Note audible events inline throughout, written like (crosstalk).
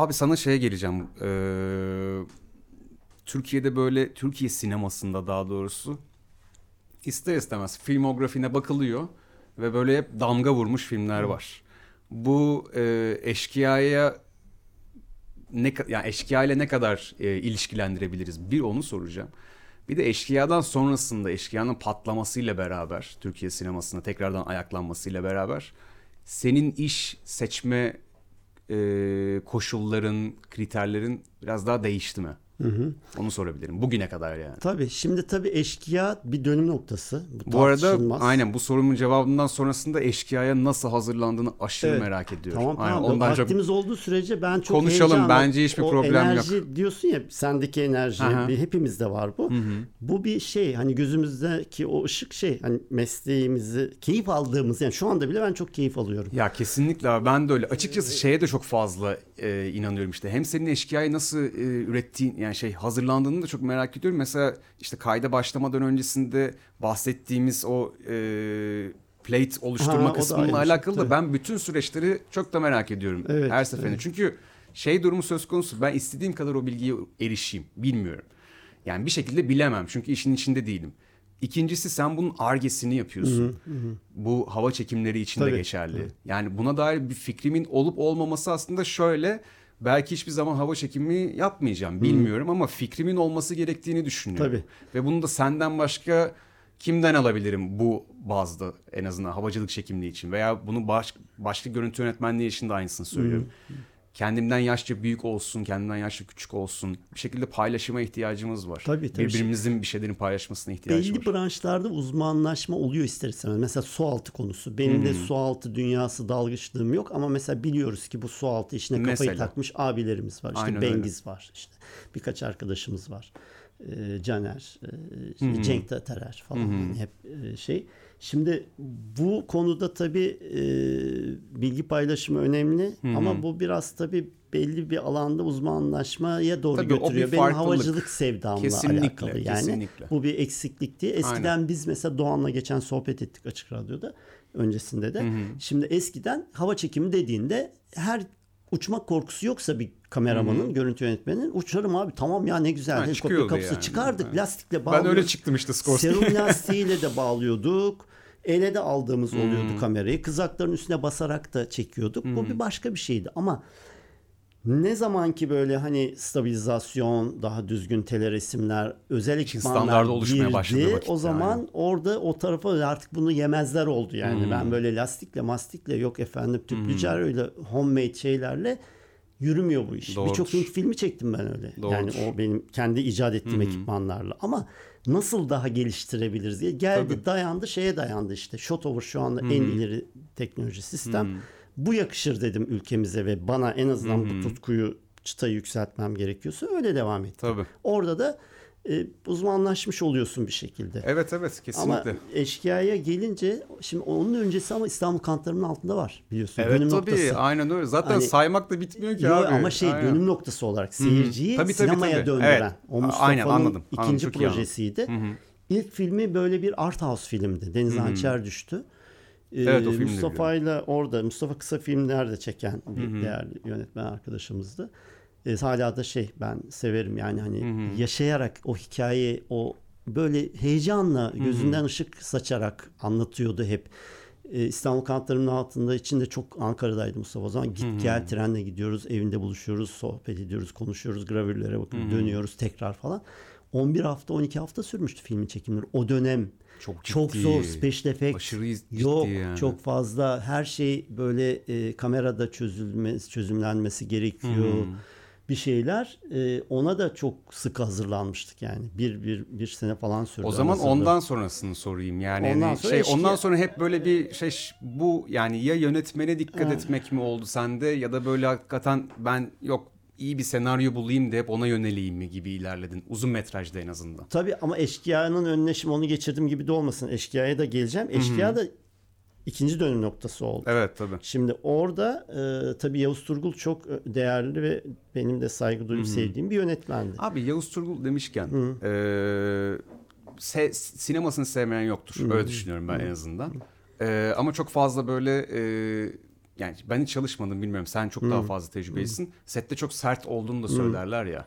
Abi sana şeye geleceğim. Ee, Türkiye'de böyle Türkiye sinemasında daha doğrusu ister istemez filmografine bakılıyor ve böyle hep damga vurmuş filmler var. Bu e, eşkıyaya ne yani eşkıya ile ne kadar e, ilişkilendirebiliriz? Bir onu soracağım. Bir de eşkıyadan sonrasında eşkıyanın patlamasıyla beraber Türkiye sinemasına tekrardan ayaklanmasıyla beraber senin iş seçme koşulların, kriterlerin biraz daha değişti mi? Onu sorabilirim. Bugüne kadar yani. Tabii şimdi tabii eşkıya bir dönüm noktası. Bu, Bu arada aynen bu sorumun cevabından sonrasında eşkıyaya nasıl hazırlandığını aşırı Evet. merak ediyorum. Tamam Aynen, tamam. ondan çok Vaktimiz olduğu sürece ben çok Konuşalım, bence hiçbir o problem yok. enerji diyorsun ya sendeki enerji Aha. bir hepimizde var bu. Bu bir şey hani gözümüzdeki o ışık şey hani mesleğimizi keyif aldığımız yani şu anda bile ben çok keyif alıyorum. Ya kesinlikle abi ben de öyle. Açıkçası şeye de çok fazla e, inanıyorum işte. Hem senin eşkıyayı nasıl e, ürettiğin yani şey hazırlandığını da çok merak ediyorum. Mesela işte kayda başlamadan öncesinde bahsettiğimiz o e, plate oluşturma Ha, kısmıyla alakalı da ben bütün süreçleri çok da merak ediyorum Evet, her seferinde. evet. Çünkü şey durumu söz konusu ben istediğim kadar o bilgiye erişeyim bilmiyorum. Yani bir şekilde bilemem çünkü işin içinde değilim. İkincisi sen bunun argesini yapıyorsun. Bu hava çekimleri için de geçerli. Yani buna dair bir fikrimin olup olmaması aslında şöyle. Belki hiçbir zaman hava çekimi yapmayacağım bilmiyorum ama fikrimin olması gerektiğini düşünüyorum. Tabii. Ve bunu da senden başka kimden alabilirim bu bazda en azından havacılık çekimliği için veya bunu baş, başka görüntü yönetmenliği için de aynısını söylüyorum. Kendimden yaşça büyük olsun, kendimden yaşça küçük olsun. Bir şekilde paylaşıma ihtiyacımız var. Tabii, tabii. Birbirimizin bir şeylerin paylaşmasına ihtiyacı Belli var. branşlarda uzmanlaşma oluyor ister istemez. Mesela su altı konusu. Benim de su altı dünyası dalgıçlığım yok ama mesela biliyoruz ki bu su altı işine kafayı Mesela. takmış abilerimiz var. İşte Aynen öyle. Bengiz var. işte birkaç arkadaşımız var. Ee, Caner, işte Cenk Taterer falan yani hep e, şey. Şimdi bu konuda tabii e, bilgi paylaşımı önemli ama bu biraz tabii belli bir alanda uzmanlaşmaya doğru Tabii o bir götürüyor. Benim havacılık sevdamla Kesinlikle, alakalı yani. kesinlikle. Bu bir eksiklikti. Eskiden biz mesela Doğan'la geçen sohbet ettik Açık Radyo'da öncesinde de. Şimdi eskiden hava çekimi dediğinde her uçmak korkusu yoksa bir kameramanın, görüntü yönetmeninin uçarım abi tamam ya ne güzel Ha, helikopter kapısı yani. çıkardık Evet. lastikle Ben bağlıyorduk. öyle çıktım işte (laughs) Scorsese. Serum lastiğiyle de bağlıyorduk. Ele de aldığımız Hmm. oluyordu kamerayı. Kızakların üstüne basarak da çekiyorduk. Bu bir başka bir şeydi ama ne zaman ki böyle hani stabilizasyon, daha düzgün teleresimler, özel ekipmanlar oluşmaya girdi, başladığı vakitte, o zaman aynen. orada o tarafa artık bunu yemezler oldu yani. Hmm. Ben böyle lastikle, mastikle yok efendim tüplü carıyla, homemade şeylerle yürümüyor bu iş. Birçok Hint filmi çektim ben öyle. Yani Doğrudur. o benim kendi icat ettiğim ekipmanlarla. Ama nasıl daha geliştirebiliriz diye geldi Tabii. dayandı şeye dayandı işte. Shotover şu anda en ileri teknoloji sistem. Bu yakışır dedim ülkemize ve bana en azından bu tutkuyu çıtayı yükseltmem gerekiyorsa öyle devam etti. Tabii. Orada da e, uzmanlaşmış oluyorsun bir şekilde. Evet evet Ama kesinlikle. eşkıyaya gelince şimdi onun öncesi ama İstanbul kantlarının altında var biliyorsun. Evet Dönüm tabii noktası. aynen öyle. Zaten Hani- saymak da bitmiyor ki Yo, abi. ama şey Aynen. dönüm noktası olarak seyirciyi Tabii, tabii, sinemaya tabii. döndüren. Evet. O Mustafa'nın aynen, anladım. İkinci anladım. projesiydi. İlk filmi böyle bir art house filmdi. Deniz Hançer düştü. Ee, Evet, o de Mustafa ile orada Mustafa kısa filmler de çeken bir değerli yönetmen arkadaşımızdı. Ee, hala da şey ben severim yani hani yaşayarak o hikayeyi o böyle heyecanla gözünden ışık saçarak anlatıyordu hep. Ee, İstanbul Kanatları'nın altında içinde çok Ankara'daydı Mustafa o zaman. Git gel trenle gidiyoruz, evinde buluşuyoruz, sohbet ediyoruz, konuşuyoruz, gravürlere bakıp dönüyoruz tekrar falan. 11 hafta 12 hafta sürmüştü filmin çekimleri. O dönem Çok çok ciddi. zor special effect Aşırı ciddi yok yani. çok fazla her şey böyle e, kamerada çözülmesi çözümlenmesi gerekiyor bir şeyler E, ona da çok sık hazırlanmıştık yani bir bir bir sene falan sürdü. O zaman hazırlığı. ondan sonrasını sorayım. Yani Ondan hani sonra şey eşkıya- ondan sonra hep böyle bir şey bu yani ya yönetmene dikkat etmek mi oldu sende ya da böyle hakikaten ben yok iyi bir senaryo bulayım da hep ona yöneleyim mi gibi ilerledin. Uzun metrajda en azından. Tabii ama eşkıyanın önüne şimdi onu geçirdim gibi de olmasın. Eşkıya'ya da geleceğim. Eşkıya da ikinci dönüm noktası oldu. Evet tabii. Şimdi orada e, tabii Yavuz Turgul çok e, değerli ve benim de saygı duyup sevdiğim bir yönetmendi. Abi Yavuz Turgul demişken eee, se- sinemasını sevmeyen yoktur. Öyle düşünüyorum ben en azından. Eee, ama çok fazla böyle eee, yani ben hiç çalışmadım bilmiyorum. Sen çok daha fazla tecrübelisin. Sette çok sert olduğunu da söylerler ya.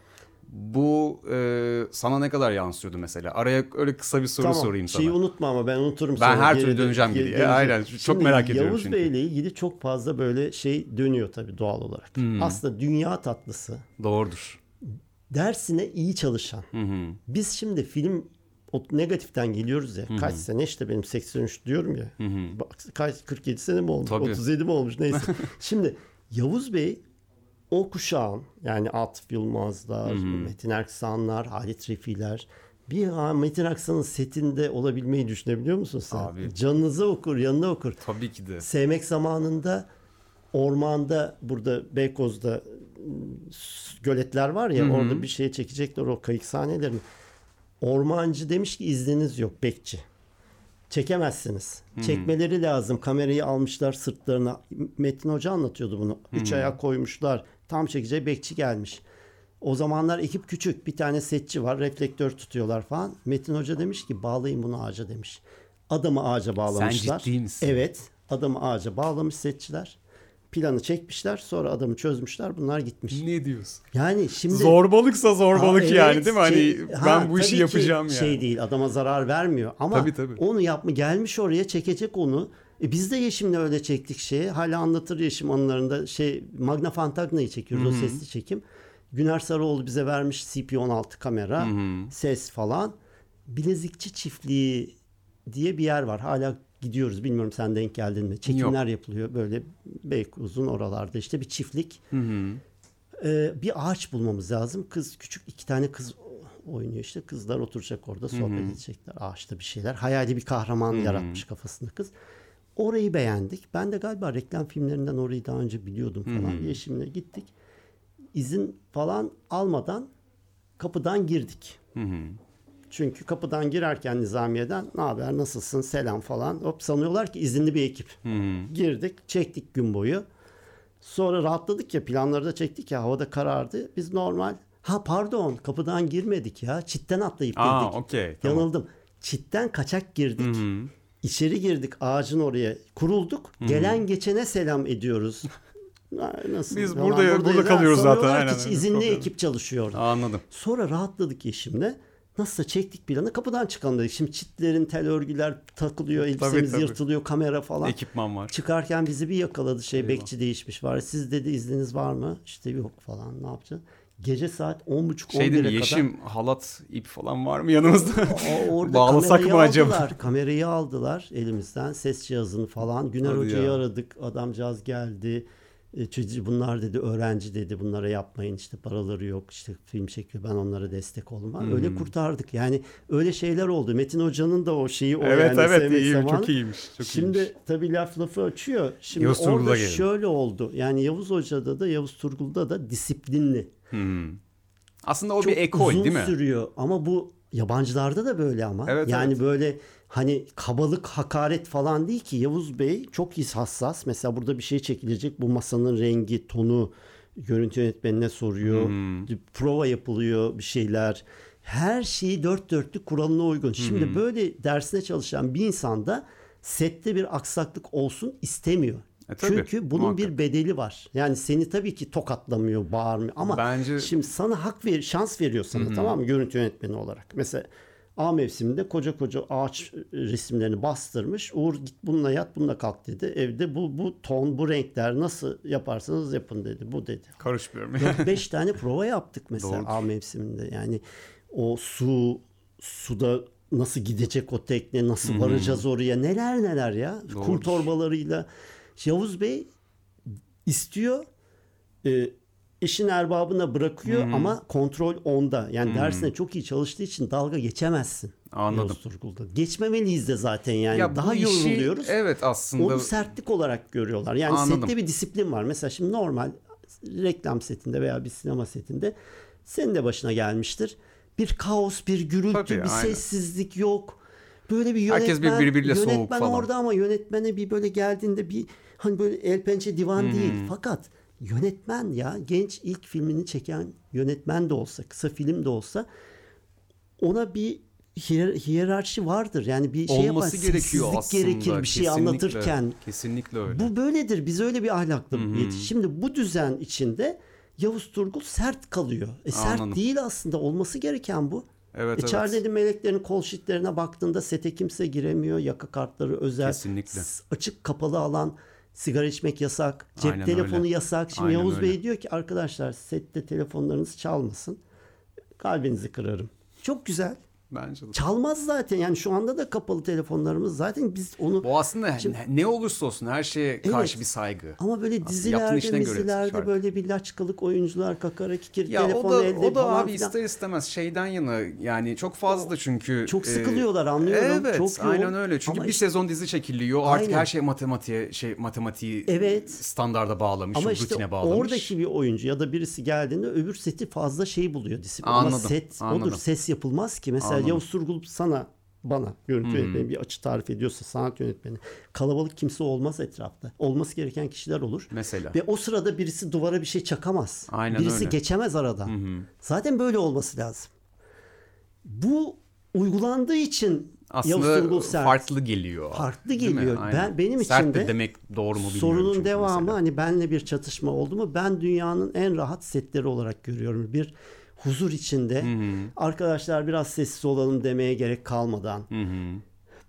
Bu e, sana ne kadar yansıyordu mesela? Araya öyle kısa bir soru Tamam, sorayım şeyi sana. unutma ama ben unuturum Ben sonra. her türlü dön- döneceğim geri geriye. Aynen, çok Şimdi merak ediyorum Yavuz çünkü. Bey ile ilgili çok fazla böyle şey dönüyor tabii doğal olarak. Hmm. Aslında dünya tatlısı. Doğrudur. Dersine iyi çalışan. Hı. Biz şimdi film o negatiften geliyoruz ya. Kaç sene işte benim 83 diyorum ya. Bak kaç 47 sene mi olmuş? Tabii. 37 mi olmuş neyse. (laughs) şimdi Yavuz Bey o kuşağın yani Atıf Yılmazlar, Metin Erksanlar, Halit Refiler bir ha, Metin Erksan'ın setinde olabilmeyi düşünebiliyor musun sen? Abi. Canınıza okur, yanına okur. Tabii ki de. Sevmek zamanında ormanda burada Beykoz'da ıı, göletler var ya orada bir şey çekecekler o kayık sahnelerini. Ormancı demiş ki izniniz yok bekçi. Çekemezsiniz. Çekmeleri lazım. Kamerayı almışlar sırtlarına. Metin Hoca anlatıyordu bunu. Üç ayak koymuşlar. Tam çekeceği bekçi gelmiş. O zamanlar ekip küçük. Bir tane setçi var. Reflektör tutuyorlar falan. Metin Hoca demiş ki bağlayın bunu ağaca demiş. Adamı ağaca bağlamışlar. ciddi misin? Evet. Adamı ağaca bağlamış setçiler. Planı çekmişler. Sonra adamı çözmüşler. Bunlar gitmiş. Ne diyorsun? Yani şimdi Zorbalıksa zorbalık Ha, yani evet, değil mi? Hani şey- ben ha, bu işi yapacağım yani. Şey değil adama zarar vermiyor ama Tabii, tabii. onu yapma gelmiş oraya çekecek onu. E biz de Yeşim'le öyle çektik şeyi. Hala anlatır Yeşim anılarında şey Magna Fantagna'yı çekiyoruz o sesli çekim. Güner Sarıoğlu bize vermiş CP16 kamera, ses falan. Bilezikçi Çiftliği diye bir yer var. Hala gidiyoruz. Bilmiyorum sen denk geldin mi? Çekimler yapılıyor böyle Beykoz'un oralarda işte bir çiftlik. Ee, bir ağaç bulmamız lazım. Kız küçük iki tane kız oynuyor işte. Kızlar oturacak orada sohbet edecekler. Ağaçta bir şeyler. Hayali bir kahraman yaratmış kafasında kız. Orayı beğendik. Ben de galiba reklam filmlerinden orayı daha önce biliyordum falan. Yeşim'le gittik. İzin falan almadan kapıdan girdik. Çünkü kapıdan girerken Nizamiye'den ne haber nasılsın selam falan hop sanıyorlar ki izinli bir ekip. Girdik çektik gün boyu. Sonra rahatladık ya planları da çektik ya havada karardı. Biz normal ha pardon kapıdan girmedik ya çitten atlayıp Aa, girdik. okey, tamam. Yanıldım. Çitten kaçak girdik. İçeri girdik ağacın oraya kurulduk. Gelen geçene selam ediyoruz. (laughs) Nasıl? Biz burada- burada buradayız. Ha, kalıyoruz zaten, aynen. izinli Problem. ekip çalışıyor. Anladım. Sonra rahatladık Yeşim'le. Nasılsa çektik planı kapıdan çıkalım dedik. Şimdi çitlerin tel örgüler takılıyor, elbisemiz tabii. yırtılıyor, kamera falan. Ekipman var. Çıkarken bizi bir yakaladı şey bekçi değişmiş var. Siz dedi izniniz var mı? İşte yok falan ne yapacağız? Gece saat 10.30 Şey değil mi? 11'e kadar. Yeşim halat ip falan var mı yanımızda? O- orada (laughs) Bağlasak mı acaba? Aldılar, kamerayı aldılar elimizden. Ses cihazını falan. Güner Hadi Hoca'yı ya. aradık. Adamcağız geldi. E, çocuğu- bunlar dedi öğrenci dedi bunlara yapmayın işte paraları yok işte film çekiyor ben onlara destek oldum. Hmm. Öyle kurtardık yani öyle şeyler oldu. Metin Hoca'nın da o şeyi o evet yani evet iyi, zamanı. çok iyiymiş. Çok Şimdi iyiymiş. tabii laf lafı açıyor. Şimdi Yavuz Turgul'a orada gelelim. şöyle oldu. Yani Yavuz Hoca'da da Yavuz Turgul'da da disiplinli. Aslında o Çok bir ekol uzun değil mi? sürüyor ama bu yabancılarda da böyle ama. Evet, yani evet. böyle hani kabalık, hakaret falan değil ki. Yavuz Bey çok iyi hassas. Mesela burada bir şey çekilecek. Bu masanın rengi, tonu görüntü yönetmenine soruyor. Hmm. Prova yapılıyor bir şeyler. Her şeyi dört dörtlük kuralına uygun. Hmm. Şimdi böyle dersine çalışan bir insan da sette bir aksaklık olsun istemiyor. E, tabii, Çünkü bunun muhakkak. bir bedeli var. Yani seni tabii ki tokatlamıyor, bağırmıyor ama Bence- şimdi sana hak ver, şans veriyor sana tamam mı görüntü yönetmeni olarak. Mesela A mevsiminde koca koca ağaç resimlerini bastırmış. Uğur git bununla yat bununla kalk dedi. Evde bu bu ton bu renkler nasıl yaparsanız yapın dedi. Bu dedi. Karışmıyorum. 4-5 (laughs) tane prova yaptık mesela Doğrudur. A mevsiminde. Yani o su suda nasıl gidecek o tekne nasıl varacağız oraya neler neler ya. Kum Doğrudur. torbalarıyla. Yavuz Bey istiyor e, işin erbabına bırakıyor ama kontrol onda. Yani dersine çok iyi çalıştığı için dalga geçemezsin. Anladım. Turgul'da. Geçmemeliyiz de zaten yani. Ya Daha işi- yoruluyoruz. Evet aslında. Onu sertlik olarak görüyorlar. Yani Anladım. sette bir disiplin var. Mesela şimdi normal reklam setinde veya bir sinema setinde senin de başına gelmiştir. Bir kaos, bir gürültü, Tabii, bir aynen. sessizlik yok. Böyle bir yönetmen, Herkes birbiriyle soğuk yönetmen falan. orada ama yönetmene bir böyle geldiğinde bir hani böyle el pençe divan Hmm. değil. Fakat yönetmen ya genç ilk filmini çeken yönetmen de olsa, kısa film de olsa ona bir hiyer, hiyerarşi vardır. Yani bir şey Olması yapar, gerekiyor aslında. gerekir bir şey anlatırken. Kesinlikle öyle. Bu böyledir. Biz öyle bir ahlakla yetiş. Şimdi bu düzen içinde Yavuz Turgul sert kalıyor. E sert Anladım. değil aslında. Olması gereken bu. Evet E evet. Meleklerin kol şitlerine baktığında sete kimse giremiyor. Yaka kartları özel. Kesinlikle. Açık kapalı alan. Sigara içmek yasak. Cep Aynen telefonu öyle. yasak. Şimdi Aynen Yavuz öyle. Bey diyor ki arkadaşlar sette telefonlarınız çalmasın. Kalbinizi kırarım. Çok güzel. Bence de. Çalmaz zaten. Yani şu anda da kapalı telefonlarımız. Zaten biz onu Bu aslında ne olursa olsun her şeye karşı Evet. bir saygı. Ama böyle dizilerde, dizilerde böyle bir laçkalık oyuncular kakara kikir Ya telefon o da elde o da falan abi filan. ister istemez şeyden yana yani çok fazla çünkü Çok e, sıkılıyorlar, anlıyorum. Evet, Çok yoğun. aynen öyle. Çünkü Ama bir işte- sezon dizi çekiliyor. Artık Aynen. her şey matematiğe şey matematiği Evet. standarda bağlamış, Ama işte rutine bağlamış. oradaki bir oyuncu ya da birisi geldiğinde öbür seti fazla şey buluyor disiplin. Anladım, Ama set anladım. odur. Ses yapılmaz ki. Mesela Anladım. Yavuz Turgul sana bana görüntü yönetmeni bir açı tarif ediyorsa sanat yönetmeni kalabalık kimse olmaz etrafta. Olması gereken kişiler olur. Mesela. Ve o sırada birisi duvara bir şey çakamaz. Aynen birisi öyle. geçemez aradan. Zaten böyle olması lazım. Bu uygulandığı için Aslında sert. farklı geliyor. Farklı geliyor. Ben- benim Sert için de de demek doğru mu bilmiyorum. Sorunun devamı mesela. hani benle bir çatışma oldu mu ben dünyanın en rahat setleri olarak görüyorum. Bir huzur içinde arkadaşlar biraz sessiz olalım demeye gerek kalmadan Hı hı.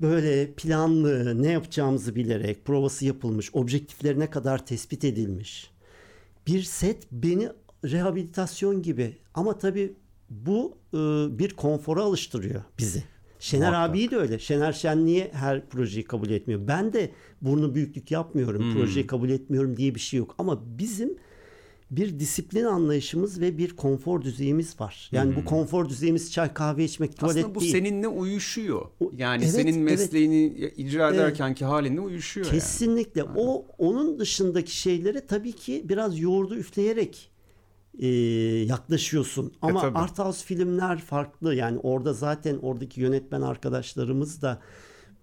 böyle planlı ne yapacağımızı bilerek provası yapılmış objektiflerine kadar tespit edilmiş bir set beni rehabilitasyon gibi ama tabii bu e, bir konfora alıştırıyor bizi. Şener Muhakkak. abiyi de öyle. Şener Şen niye her projeyi kabul etmiyor? Ben de burnu büyüklük yapmıyorum. Hmm. Projeyi kabul etmiyorum diye bir şey yok. Ama bizim bir disiplin anlayışımız ve bir konfor düzeyimiz var. Yani bu konfor düzeyimiz çay kahve içmek, tuvalet Hmm. Aslında bu değil. seninle uyuşuyor. Yani evet, senin evet. mesleğini icra ederkenki halinle uyuşuyor yani. Kesinlikle. O onun dışındaki şeylere tabii ki biraz yoğurdu üfleyerek e, yaklaşıyorsun. Ama tabii. art house filmler farklı. Yani orada zaten oradaki yönetmen arkadaşlarımız da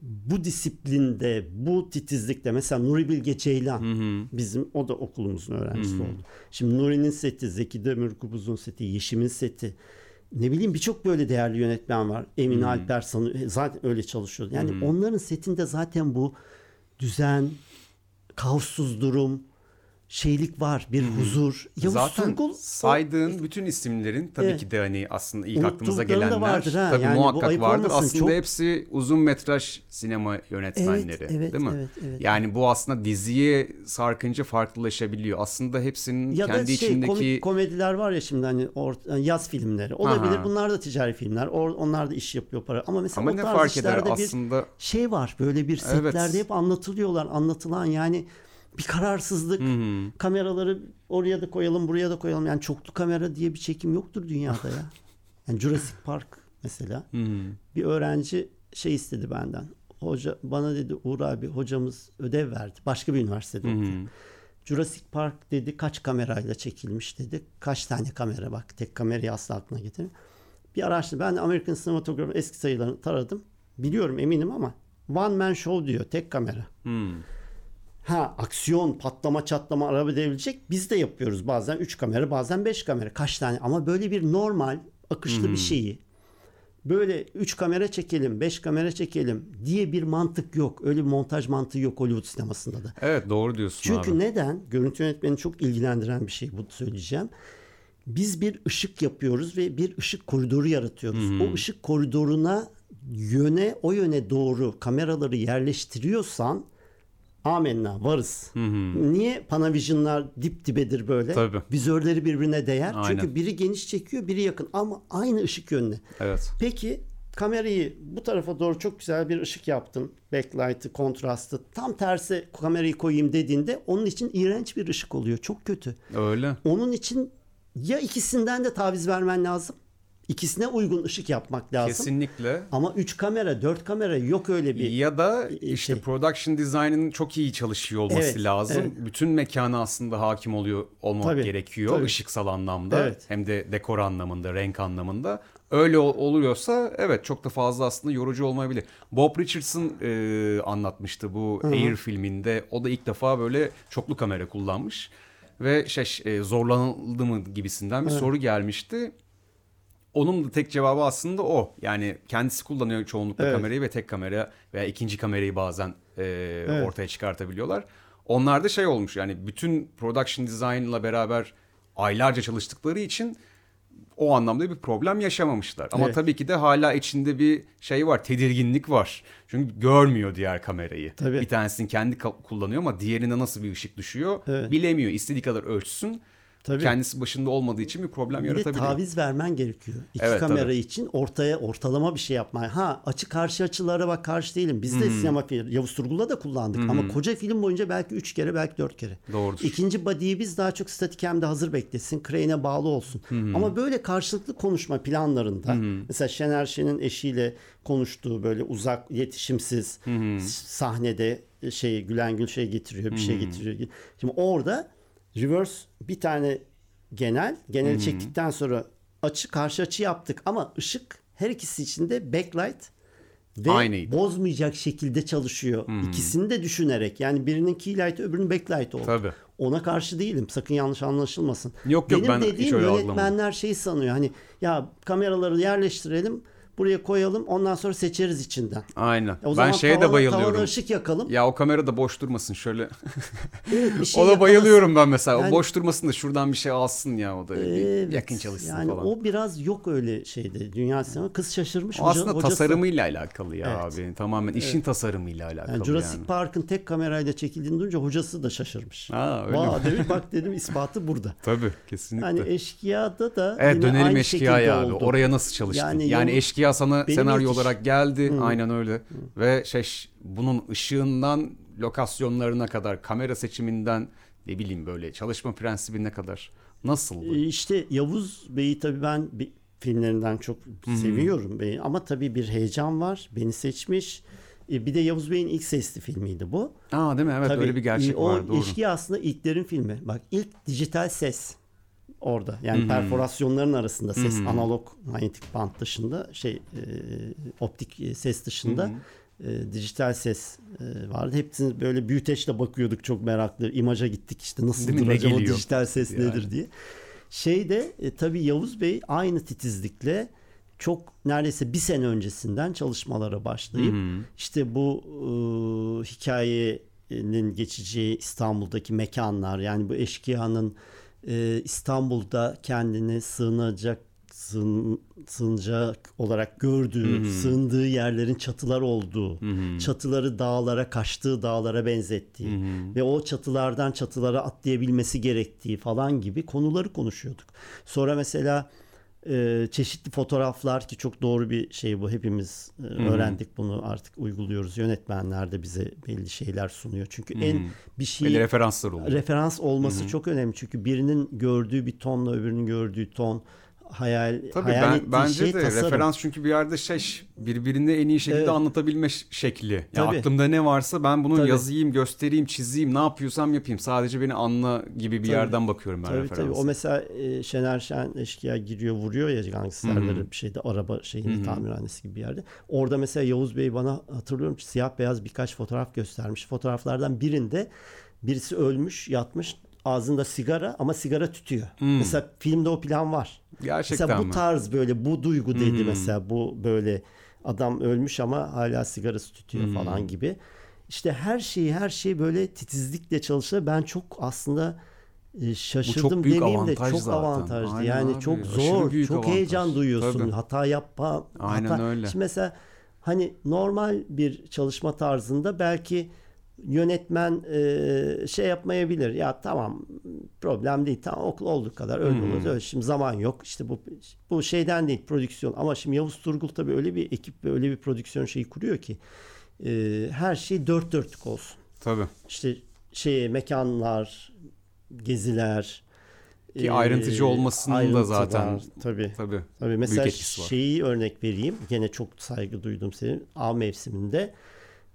bu disiplinde, bu titizlikte mesela Nuri Bilge Ceylan bizim o da okulumuzun öğrencisi oldu. Şimdi Nuri'nin seti, Zeki Demirkubuz'un seti, Yeşim'in seti ne bileyim birçok böyle değerli yönetmen var. Emin Alper sanı- zaten öyle çalışıyor. Yani onların setinde zaten bu düzen, kaossuz durum, şeylik var, bir huzur. Yavuz Zaten Turgul saydığın bütün isimlerin tabii Evet. ki de hani aslında ilk aklımıza gelenler vardır ha. tabii Yani muhakkak vardır. olmasın, Aslında çok- hepsi uzun metraj sinema yönetmenleri evet, değil mi? evet, evet. Yani bu aslında diziye sarkınca farklılaşabiliyor. Aslında hepsinin ya kendi şey içindeki komik komediler var ya şimdi hani or- yaz filmleri olabilir. Aha. Bunlar da ticari filmler. Or- onlar da iş yapıyor para. Ama mesela ama o ne fark eder bir aslında şey var. Böyle bir Evet. setlerde hep anlatılıyorlar. Anlatılan yani bir kararsızlık. Kameraları oraya da koyalım, buraya da koyalım. Yani çoklu kamera diye bir çekim yoktur dünyada ya. (laughs) Yani Jurassic Park mesela. Bir öğrenci şey istedi benden. Hoca bana dedi Uğur abi hocamız ödev verdi. Başka bir üniversitede okuyor. Jurassic Park dedi kaç kamerayla çekilmiş dedi. Kaç tane kamera bak tek kamerayı asla aklına getirmiyor. Bir araştırdım. Ben American Cinematography eski sayılarını taradım. Biliyorum eminim ama one man show diyor tek kamera. Hmm. Ha aksiyon, patlama, çatlama, araba devrilecek. Biz de yapıyoruz bazen 3 kamera, bazen 5 kamera. Kaç tane ama böyle bir normal akışlı bir şeyi böyle 3 kamera çekelim, 5 kamera çekelim diye bir mantık yok. Öyle bir montaj mantığı yok Hollywood sinemasında da. evet doğru diyorsun Çünkü abi. neden? Görüntü yönetmeni çok ilgilendiren bir şey bu söyleyeceğim. Biz bir ışık yapıyoruz ve bir ışık koridoru yaratıyoruz. O ışık koridoruna yöne o yöne doğru kameraları yerleştiriyorsan amenna varız. Niye Panavision'lar dip dibedir böyle? Tabii. Vizörleri birbirine değer. Aynen. Çünkü biri geniş çekiyor, biri yakın ama aynı ışık yönüne. Evet. Peki kamerayı bu tarafa doğru çok güzel bir ışık yaptın. Backlight'ı, kontrastı. Tam tersi kamerayı koyayım dediğinde onun için iğrenç bir ışık oluyor. Çok kötü. Öyle. Onun için ya ikisinden de taviz vermen lazım. İkisine uygun ışık yapmak lazım. Kesinlikle. Ama 3 kamera, 4 kamera yok öyle bir. Ya da işte şey. production design'ın çok iyi çalışıyor olması Evet, lazım. evet. Bütün mekana aslında hakim oluyor olmak Tabii, gerekiyor tabii. ışıksal anlamda Evet. hem de dekor anlamında, renk anlamında. Öyle ol- oluyorsa evet çok da fazla aslında yorucu olmayabilir. Bob Richardson e, anlatmıştı bu Air filminde. O da ilk defa böyle çoklu kamera kullanmış ve şey e, zorlanıldı mı gibisinden bir soru gelmişti. Onun da tek cevabı aslında o. Yani kendisi kullanıyor çoğunlukla Evet. kamerayı ve tek kamera veya ikinci kamerayı bazen e, Evet. ortaya çıkartabiliyorlar. Onlar da şey olmuş yani bütün production design'la beraber aylarca çalıştıkları için o anlamda bir problem yaşamamışlar. Ama Evet. tabii ki de hala içinde bir şey var, tedirginlik var. Çünkü görmüyor diğer kamerayı. Tabii. Bir tanesini kendi kullanıyor ama diğerine nasıl bir ışık düşüyor Evet. bilemiyor. İstediği kadar ölçsün. Tabii. Kendisi başında olmadığı için bir problem Bir de yaratabiliyor. taviz vermen gerekiyor. İki Evet, kamera tabii. için ortaya ortalama bir şey yapmaya. Ha açı karşı açılara bak karşı değilim. Biz de sinema filmi Yavuz Turgul'da da kullandık ama koca film boyunca belki üç kere belki dört kere. Doğrudur. İkinci body'yi biz daha çok statikemde hazır beklesin. Crane'e bağlı olsun. Ama böyle karşılıklı konuşma planlarında mesela Şener Şen'in eşiyle konuştuğu böyle uzak iletişimsiz sahnede şey Gülen Gül şey getiriyor bir şey getiriyor. Şimdi orada reverse bir tane genel geneli çektikten sonra açı karşı açı yaptık ama ışık her ikisi için de backlight ve Aynıydı. bozmayacak şekilde çalışıyor. İkisini de düşünerek yani birinin keylight öbürünün backlight oldu. Tabii. Ona karşı değilim. Sakın yanlış anlaşılmasın. Yok, yok, Benim ben hiç dediğim öyle yönetmenler şey sanıyor. Hani ya kameraları yerleştirelim, buraya koyalım, ondan sonra seçeriz içinden. Aynen. E o ben şeye de tavana- bayılıyorum. ışık yakalım. Ya o kamera da boş durmasın şöyle. (laughs) Evet, bir şey Ona yakalasın. bayılıyorum ben mesela. Yani- o boş durmasın da şuradan bir şey alsın ya o da. Evet. yakın çalışsın yani falan. o biraz yok öyle şeyde. Dünya sinema kız şaşırmış. O hoca- aslında hocası- tasarımıyla alakalı ya Evet. abi. Tamamen işin tasarımıyla alakalı Yani Jurassic yani. Park'ın tek kamerayla çekildiğini duyunca hocası da şaşırmış. Ha, öyle Vaa mi? dedim bak (laughs) dedim ispatı burada. Tabii kesinlikle. Yani eşkıyada da Evet dönelim şekilde abi. oldu. Oraya nasıl çalıştın? Yani Yani, yol- eşkıya sana Benim senaryo yetiş- olarak geldi. Aynen öyle. Ve şey bunun ışığından lokasyonlarına kadar, kamera seçiminden ne bileyim böyle çalışma prensibine kadar nasıldı? Ee, İşte Yavuz Bey'i tabii ben bir filmlerinden çok seviyorum Bey'i ama tabii bir heyecan var. Beni seçmiş. Ee, Bir de Yavuz Bey'in ilk sesli filmiydi bu. Aa değil mi? Evet Tabii, öyle bir gerçek e, o var. Doğru. eşkıya aslında ilklerin filmi. Bak ilk dijital ses orada. Yani perforasyonların arasında ses analog manyetik band dışında şey e, optik e, ses dışında e, dijital ses e, vardı. Hepsini böyle büyüteçle bakıyorduk çok meraklı. İmaja gittik işte nasıl acaba geliyor? dijital ses Yani. nedir diye. Şeyde e, tabii Yavuz Bey aynı titizlikle çok neredeyse bir sene öncesinden çalışmalara başlayıp işte bu e, hikayenin geçeceği İstanbul'daki mekanlar yani bu eşkıyanın e, İstanbul'da kendini sığınacak sığın, sığınacak olarak gördüğü, sığındığı yerlerin çatılar olduğu, çatıları dağlara, kaçtığı dağlara benzettiği ve o çatılardan çatılara atlayabilmesi gerektiği falan gibi konuları konuşuyorduk. Sonra mesela e, çeşitli fotoğraflar ki çok doğru bir şey bu. Hepimiz e, öğrendik bunu artık uyguluyoruz. Yönetmenler de bize belli şeyler sunuyor. Çünkü en bir şey Belli referanslar oluyor. referans olması çok önemli. Çünkü birinin gördüğü bir tonla öbürünün gördüğü ton hayal Tabii hayal ben, ettiği bence şey de tasarım. referans çünkü bir yerde şey birbirini en iyi şekilde Evet. anlatabilme şekli. Ya Tabii. aklımda ne varsa ben bunu Tabii. yazayım, göstereyim, çizeyim, ne yapıyorsam yapayım. Sadece beni anla gibi bir Tabii. yerden bakıyorum ben Tabii referansa. tabii o mesela e, Şener Şen eşkıya giriyor vuruyor ya gangsterleri bir şeyde araba şeyini tamirhanesi gibi bir yerde. Orada mesela Yavuz Bey bana hatırlıyorum siyah beyaz birkaç fotoğraf göstermiş. Fotoğraflardan birinde birisi ölmüş yatmış ağzında sigara ama sigara tütüyor. Mesela filmde o plan var. Gerçekten mesela bu mi? tarz böyle bu duygu dedi mesela bu böyle adam ölmüş ama hala sigarası tütüyor falan gibi. İşte her şeyi her şey böyle titizlikle çalışıyor. Ben çok aslında e, şaşırdım büyük demeyeyim de çok zaten. avantajlı. Aynen yani abi, çok zor, çok avantaj. heyecan duyuyorsun. Tabii. Hata yapma. Aynen hata. öyle. Şimdi mesela hani normal bir çalışma tarzında belki yönetmen e, şey yapmayabilir. Ya tamam problem değil. Tamam okul olduğu kadar öyle Hmm. Öyle. Şimdi zaman yok. İşte bu bu şeyden değil prodüksiyon. Ama şimdi Yavuz Turgul tabii öyle bir ekip ve öyle bir prodüksiyon şeyi kuruyor ki e, her şey dört dörtlük olsun. Tabii. İşte şey mekanlar, geziler Ki e, ayrıntıcı olmasının da ayrıntılar, zaten tabii. tabii. Tabii mesela etkisi var. şeyi örnek vereyim. Gene çok saygı duydum senin. Av mevsiminde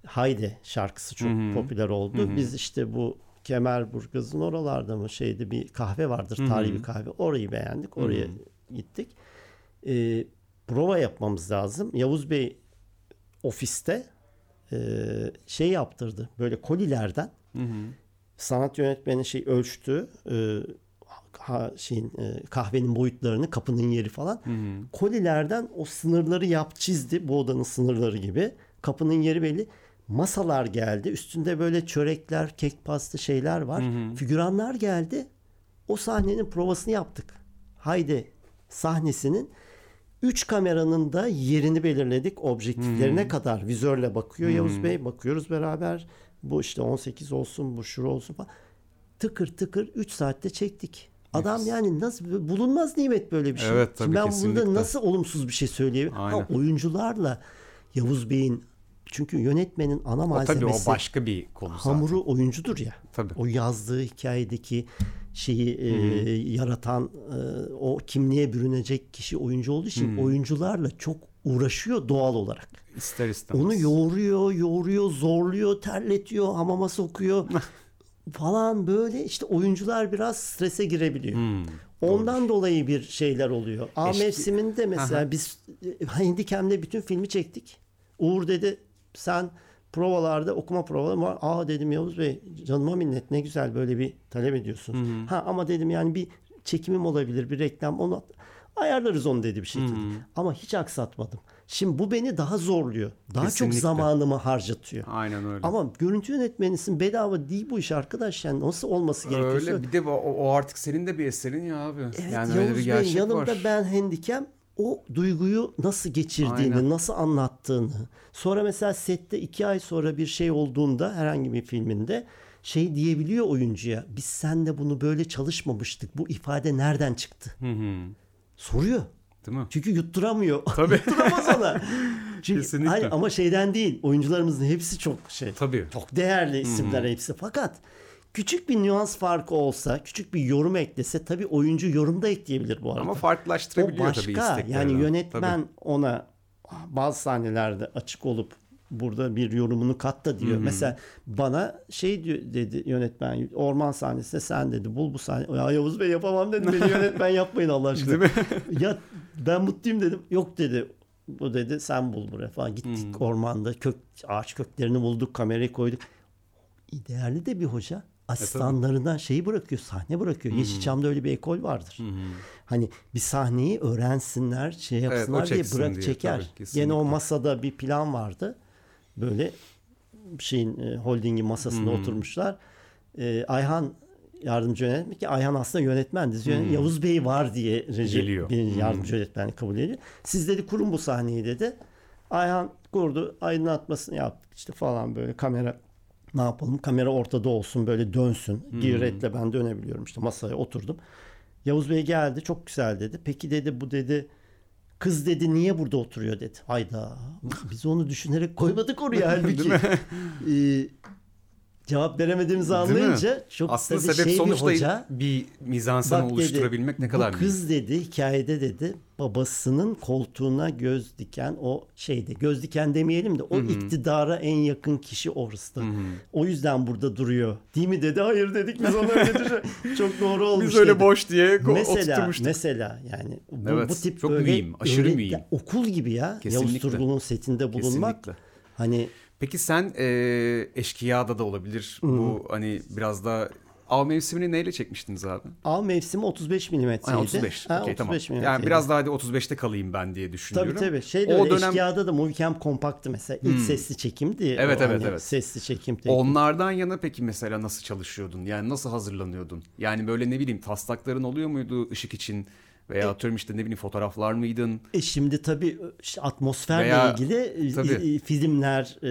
Haydi şarkısı çok popüler oldu. Biz işte bu Kemerburgaz'ın oralarda mı şeyde bir kahve vardır. Tarihi bir kahve. Orayı beğendik. Oraya gittik. Ee, prova yapmamız lazım. Yavuz Bey ofiste e, şey yaptırdı. Böyle kolilerden sanat yönetmeni şey ölçtü. e, ha, şeyin e, kahvenin boyutlarını, kapının yeri falan. Kolilerden o sınırları yap çizdi. Bu odanın sınırları gibi. Kapının yeri belli. Masalar geldi. Üstünde böyle çörekler, kek pastı şeyler var. Figüranlar geldi. O sahnenin provasını yaptık. Haydi sahnesinin Üç kameranın da yerini belirledik. Objektiflerine kadar vizörle bakıyor Yavuz Bey. Bakıyoruz beraber. Bu işte 18 olsun, bu şuru olsun falan. Tıkır tıkır 3 saatte çektik. Adam yani nasıl bulunmaz nimet böyle bir şey. Evet, tabii, Şimdi ben kesinlikle. burada nasıl olumsuz bir şey söyleyeyim? Ha, oyuncularla Yavuz Bey'in çünkü yönetmenin ana O malzemesi tabii o başka bir konu zaten. hamuru oyuncudur ya. Tabii. O yazdığı hikayedeki şeyi e, yaratan e, o kimliğe bürünecek kişi oyuncu olduğu için oyuncularla çok uğraşıyor doğal olarak. İster istemez. Onu yoğuruyor, yoğuruyor, zorluyor, terletiyor, hamama sokuyor (laughs) falan böyle işte oyuncular biraz strese girebiliyor. Ondan dolayı bir şeyler oluyor. A Eşki- mevsiminde mesela biz e, Handicam'de bütün filmi çektik. Uğur dedi sen provalarda okuma provaları var. Aa dedim Yavuz Bey canıma minnet ne güzel böyle bir talep ediyorsunuz. Ha ama dedim yani bir çekimim olabilir bir reklam onu ayarlarız onu dedi bir şekilde. Ama hiç aksatmadım. Şimdi bu beni daha zorluyor. Daha Kesinlikle. çok zamanımı harcatıyor. Aynen öyle. Ama görüntü yönetmenisin bedava değil bu iş arkadaş yani nasıl olması gerekiyorsa. Öyle bir de o, o artık senin de bir eserin ya abi. Evet yani öyle bir Yavuz Bey gerçek yanımda var. ben handikem o duyguyu nasıl geçirdiğini, Aynen. nasıl anlattığını. Sonra mesela sette iki ay sonra bir şey olduğunda herhangi bir filminde şey diyebiliyor oyuncuya. Biz senle bunu böyle çalışmamıştık. Bu ifade nereden çıktı? Hı hı. Soruyor. Değil mi? Çünkü yutturamıyor. (laughs) Tabii. Yutturamaz ona. Çünkü Kesinlikle. hani ama şeyden değil. Oyuncularımızın hepsi çok şey. Tabii. Çok değerli isimler hepsi. Fakat küçük bir nüans farkı olsa, küçük bir yorum eklese tabii oyuncu yorum da ekleyebilir bu arada. Ama o farklılaştırabiliyor tabii başka. Yani yönetmen Tabii. ona bazı sahnelerde açık olup burada bir yorumunu kat da diyor. Mesela bana şey diyor, dedi yönetmen orman sahnesinde sen dedi bul bu sahne. Ya Yavuz Bey yapamam dedim. Beni yönetmen yapmayın Allah aşkına. Değil mi? (laughs) ya ben mutluyum dedim. Yok dedi. Bu dedi sen bul buraya falan. Gittik ormanda kök ağaç köklerini bulduk, kamerayı koyduk. Değerli de bir hoca. Asistanlarına şeyi bırakıyor, sahne bırakıyor. Yeşilçam'da öyle bir ekol vardır. Hani bir sahneyi öğrensinler, şey yapsınlar diye çeksin bırak diye, çeker. tabii. Gene o masada bir plan vardı. Böyle şeyin e, holdingin masasında oturmuşlar. E, Ayhan yardımcı yönetmen ki Ayhan aslında yönetmendi. Yön- Yavuz Bey var diye Geliyor. bir yardımcı yönetmen kabul ediyor. Siz dedi kurun bu sahneyi dedi. Ayhan kurdu. Aydınlatmasını yaptık işte falan böyle kamera ne yapalım? Kamera ortada olsun böyle dönsün. Giretle ben dönebiliyorum işte masaya oturdum. Yavuz Bey geldi çok güzel dedi. Peki dedi bu dedi kız dedi niye burada oturuyor dedi. Hayda biz onu düşünerek koymadık oraya (laughs) halbuki. Ee, cevap veremediğimizi Değil mi? anlayınca çok Aslında sebep şey bir sonuçla hoca. bir mizansene Bak oluşturabilmek dedi, ne kadar bu kız dedi hikayede dedi babasının koltuğuna göz diken o şeyde göz diken demeyelim de o iktidara en yakın kişi orası. O yüzden burada duruyor. Değil mi dedi. Hayır dedik biz ona öyle (laughs) Çok doğru olmuş. Biz öyle dedi. boş diye Mesela mesela yani bu, Evet, bu tip çok böyle mühim, aşırı öyle- mühim. ya okul gibi ya. Yavuz Kesinlikle. Turgul'un setinde bulunmak. Kesinlikle. Hani Peki sen e, Eşkıya'da da olabilir. Bu hani biraz da av mevsimini neyle çekmiştiniz abi? av mevsimi 35 milimetreydi. Ha, 35. Ha, tamam. 35 Yani milimetreydi. biraz daha hadi 35'te kalayım ben diye düşünüyorum. Tabii tabii. Şey de o öyle, dönem Hmm. Eşkıya'da da Moviecam kompaktı mesela. İlk sesli çekimdi. Evet, O evet, hani evet. Sesli çekim tekniği. onlardan yana peki mesela nasıl çalışıyordun? Yani nasıl hazırlanıyordun? Yani böyle ne bileyim taslakların oluyor muydu ışık için? Veya atıyorum işte ne bileyim fotoğraflar mıydın? E şimdi tabii işte atmosferle Veya- ilgili e, tabii. e, filmler, e,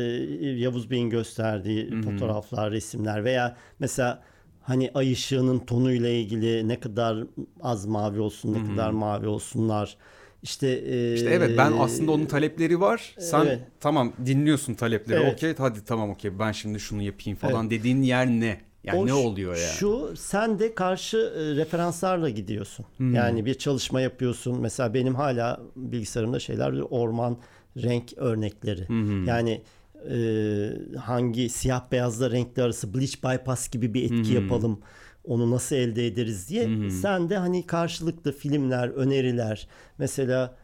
Yavuz Bey'in gösterdiği fotoğraflar, resimler veya mesela hani ay ışığının tonuyla ilgili ne kadar az mavi olsun, ne kadar mavi olsunlar. İşte, e, İşte evet ben aslında onun talepleri var. Sen Evet. tamam dinliyorsun talepleri. Evet. Okey hadi tamam okey ben şimdi şunu yapayım falan dediğin yer ne? Yani O ne oluyor yani? Şu sen de karşı e, referanslarla gidiyorsun. Hmm. Yani bir çalışma yapıyorsun. Mesela benim hala bilgisayarımda şeyler orman renk örnekleri. Hmm. Yani e, hangi siyah beyazla renkli arası bleach bypass gibi bir etki Hmm. yapalım. Onu nasıl elde ederiz diye. Sen de hani karşılıklı filmler, öneriler mesela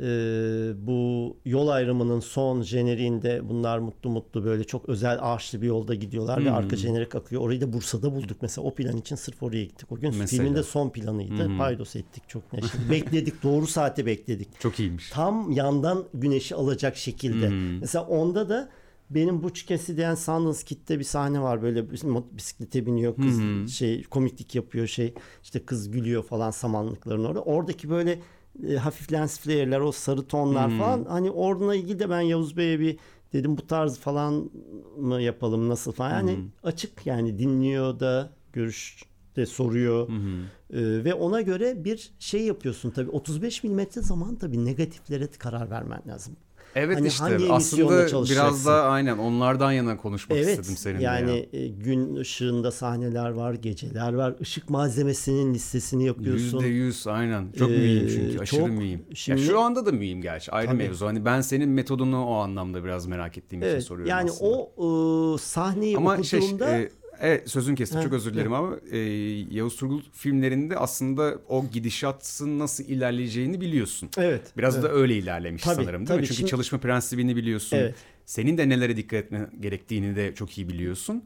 Ee, bu yol ayrımının son jeneriğinde bunlar mutlu mutlu böyle çok özel ağaçlı bir yolda gidiyorlar ve Hmm. arka jenerik akıyor. Orayı da Bursa'da bulduk mesela. O plan için sırf oraya gittik. O gün Mesela. filmin de son planıydı. Hmm. Paydos ettik çok neşeli. (laughs) bekledik. Doğru saate bekledik. Çok iyiymiş. Tam yandan güneşi alacak şekilde. Hmm. Mesela onda da benim bu diyen Sundance Kid'de bir sahne var böyle bisiklete biniyor kız Hı hı. şey komiklik yapıyor şey işte kız gülüyor falan samanlıkların orada. Oradaki böyle e, hafif lens flare'ler o sarı tonlar Hı. falan hani onunla ilgili de ben Yavuz Bey'e bir dedim bu tarz falan mı yapalım nasıl falan yani Hı. açık yani dinliyor da görüş de soruyor Hı hı. Ee, ve ona göre bir şey yapıyorsun tabii 35 milimetre zaman tabii negatiflere karar vermen lazım. Evet Hani işte hangi aslında biraz da aynen onlardan yana konuşmak evet istedim seninle yani ya. e, gün ışığında sahneler var, geceler var. Işık malzemesinin listesini yapıyorsun. Yüzde yüz aynen. Çok Ee, mühim çünkü. Aşırı çok- mühim. şimdi- ya şu anda da mühim gerçi. Ayrı Tabii. mevzu. Hani ben senin metodunu o anlamda biraz merak ettiğim için Evet soruyorum yani aslında. o e, sahneyi Ama şey okuduğumda e, evet sözün kestim çok özür dilerim ama e, Yavuz Turgul filmlerinde aslında o gidişatın nasıl ilerleyeceğini biliyorsun. evet Biraz evet. da öyle ilerlemiş Tabii, sanırım değil tabii. mi? Çünkü Şimdi- çalışma prensibini biliyorsun. Evet. Senin de nelere dikkat etmen gerektiğini de çok iyi biliyorsun.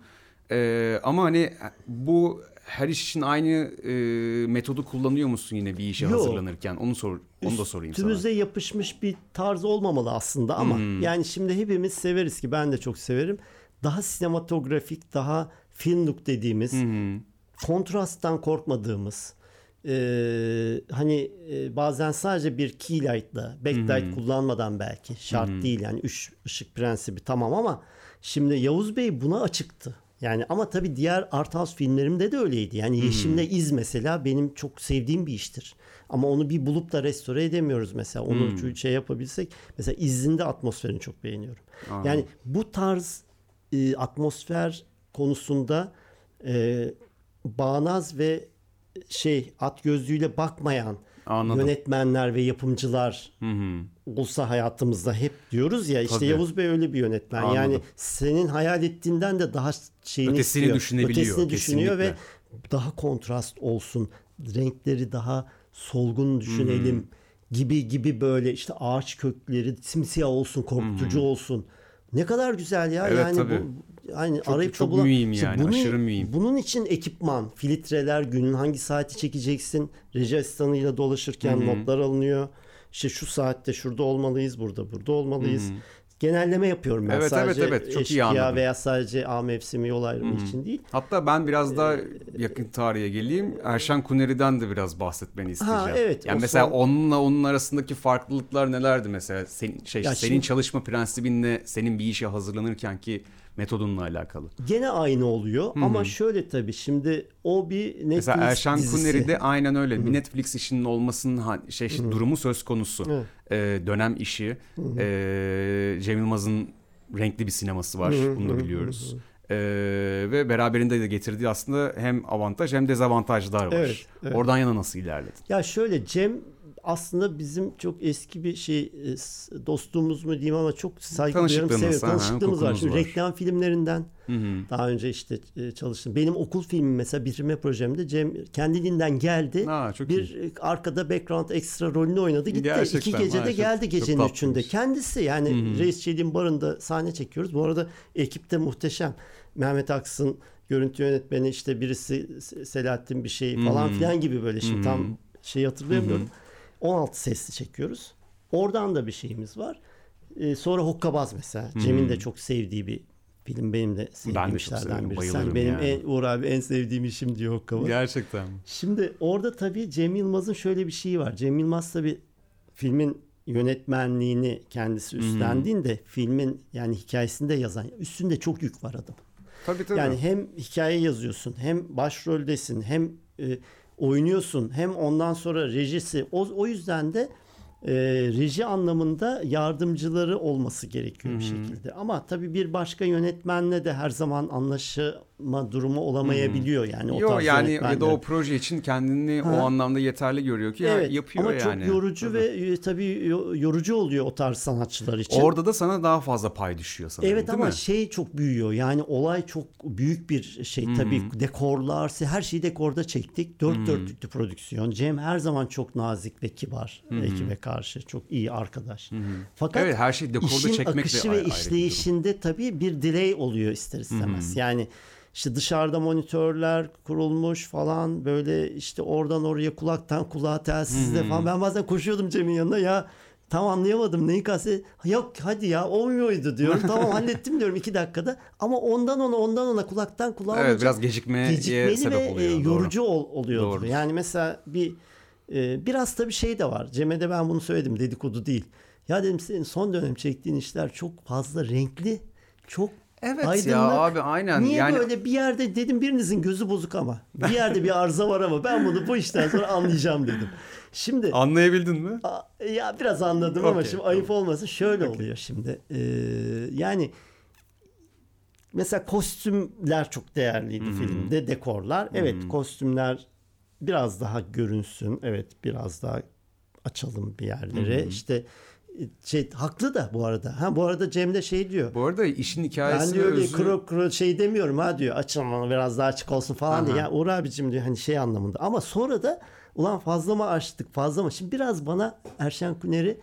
Ee, ama hani bu her iş için aynı e, metodu kullanıyor musun yine bir işe Yok. hazırlanırken? Onu sor, onu da sorayım sana. Üstümüze yapışmış bir tarz olmamalı aslında ama Hmm. yani şimdi hepimiz severiz ki ben de çok severim. Daha sinematografik, daha film look dediğimiz, Hı hı. kontrasttan korkmadığımız, e, hani e, bazen sadece bir key light'la, backlight kullanmadan belki şart değil yani üç ışık prensibi tamam ama şimdi Yavuz Bey buna açıktı. Yani ama tabii diğer art house filmlerimde de öyleydi. Yani Yeşim'le İz mesela benim çok sevdiğim bir iştir. Ama onu bir bulup da restore edemiyoruz mesela. Onu şu şey yapabilsek. Mesela İz'in de atmosferini çok beğeniyorum. Aa. Yani bu tarz e, atmosfer konusunda e, bağnaz ve şey at gözlüğüyle bakmayan Anladım. yönetmenler ve yapımcılar Hı hı. olsa hayatımızda hep diyoruz ya işte Tabii. Yavuz Bey öyle bir yönetmen. Anladım. Yani senin hayal ettiğinden de daha şeyini Ötesini istiyor. düşünebiliyor, Ötesini düşünüyor ve daha kontrast olsun. Renkleri daha solgun düşünelim gibi gibi böyle işte ağaç kökleri simsiyah olsun, korkutucu olsun. Ne kadar güzel ya. Evet, yani tabii. bu yani Çok- arayıp da çok bulan- mühim İşte yani, aşırı mühim. Bunun için ekipman, filtreler, günün hangi saati çekeceksin, reji asistanıyla dolaşırken notlar alınıyor. İşte şu saatte şurada olmalıyız, burada burada olmalıyız. Genelleme yapıyorum ben Evet, evet, sadece evet. Çok iyi eşkıya anladım. veya sadece A mevsimi yol ayrımı için değil. Hatta ben biraz daha Ee, yakın tarihe geleyim. Erşan Kuneri'den de biraz bahsetmeni isteyeceğim. evet, Yani mesela son- onunla onun arasındaki farklılıklar nelerdi mesela? Senin şey Ya senin şimdi- çalışma prensibinle senin bir işe hazırlanırken ki metodunla alakalı. Gene aynı oluyor ama şöyle tabii şimdi o bir Netflix Mesela Erşan dizisi. Kuneri de aynen öyle. Bir Netflix işinin olmasının şey durumu söz konusu. Ee, dönem işi. Ee, Cem Yılmaz'ın renkli bir sineması var. Bunu da biliyoruz. Ee, ve beraberinde de getirdiği aslında hem avantaj hem dezavantajlar var. Evet, evet. Oradan yana nasıl ilerledin? Ya şöyle Cem aslında bizim çok eski bir şey e, dostluğumuz mu diyeyim ama çok saygı duyuyorum Tanışıklığınız, seviyorum. Tanışıklığımız var. Şimdi var. reklam filmlerinden Hı hı. daha önce işte e, çalıştım. Benim okul filmim mesela bitirme projemde Cem kendiliğinden geldi. Aa, çok bir e, arkada background ekstra rolünü oynadı gitti. Gerçekten, İki gecede ha, geldi çok gecenin üçünde. Kendisi yani Reis Çelik'in barında sahne çekiyoruz. Bu arada ekipte muhteşem. Mehmet Aksın görüntü yönetmeni işte birisi Se- Selahattin bir şey falan filan gibi böyle şimdi tam şey hatırlayamıyorum. 16 sesli çekiyoruz. Oradan da bir şeyimiz var. Ee, sonra Hokkabaz mesela. Cem'in de çok sevdiği bir film. Benim de sevdiğim Ben de işlerden biri. Sen benim yani. en, Uğur abi en sevdiğim işim diyor Hokkabaz. Gerçekten. Şimdi orada tabii Cem Yılmaz'ın şöyle bir şeyi var. Cem Yılmaz tabii filmin yönetmenliğini kendisi üstlendiğinde filmin yani hikayesinde yazan üstünde çok yük var adam. Tabii tabii. Yani hem hikaye yazıyorsun, hem başroldesin, hem e, oynuyorsun, hem ondan sonra rejisi. O, o yüzden de e, reji anlamında yardımcıları olması gerekiyor bir şekilde. Ama tabii bir başka yönetmenle de her zaman anlaşma durumu olamayabiliyor yani o Yo tarz yani ya da o proje için kendini Ha. o anlamda yeterli görüyor ki ya Evet yapıyor ama yani. çok yorucu Tabii. ve e, tabii yo- yorucu oluyor o tarz sanatçılar için. Orada da sana daha fazla pay düşüyor sanırım Evet ama mi? şey çok büyüyor. Yani olay çok büyük bir şey. Tabii dekorlar, her şeyi dekorda çektik. Dört dörtlüktü prodüksiyon. Cem her zaman çok nazik ve kibar ekibe karşı. çok iyi arkadaş. Fakat Evet, her şeyi dekorda işin çekmek akışı ve işleyişinde tabii bir delay oluyor ister istemez. Yani işte dışarıda monitörler kurulmuş falan böyle işte oradan oraya kulaktan kulağa telsizle falan. Ben bazen koşuyordum Cem'in yanına ya tam anlayamadım neyi kastı. Yok hadi ya olmuyordu diyorum. tamam (laughs) hallettim diyorum iki dakikada. Ama ondan ona ondan ona kulaktan kulağa Evet olunca biraz gecikmeye gecikmeli sebep ve oluyor. e, doğru. yorucu ol, oluyordu. Doğrudur. Yani mesela bir e, biraz da bir şey de var. Cem'e de ben bunu söyledim dedikodu değil. Ya dedim senin son dönem çektiğin işler çok fazla renkli, çok Evet aydınlık. ya abi aynen. Niye yani böyle bir yerde dedim birinizin gözü bozuk ama bir yerde bir arıza var ama ben bunu bu işten sonra anlayacağım dedim. Şimdi anlayabildin mi? a- ya biraz anladım ama Okey, şimdi ayıp olmasın şöyle oluyor şimdi. Ee, yani mesela kostümler çok değerliydi filmde dekorlar. Evet kostümler biraz daha görünsün. Evet biraz daha açalım bir yerlere. İşte e, şey haklı da bu arada. Ha bu arada Cem de şey diyor. Bu arada işin hikayesi Ben diyor özü- kro, kro şey demiyorum ha diyor açılma biraz daha açık olsun falan diye. Aha. Yani Uğur abicim diyor hani şey anlamında. Ama sonra da ulan fazla mı açtık fazla mı? Şimdi biraz bana Erşen Kuner'i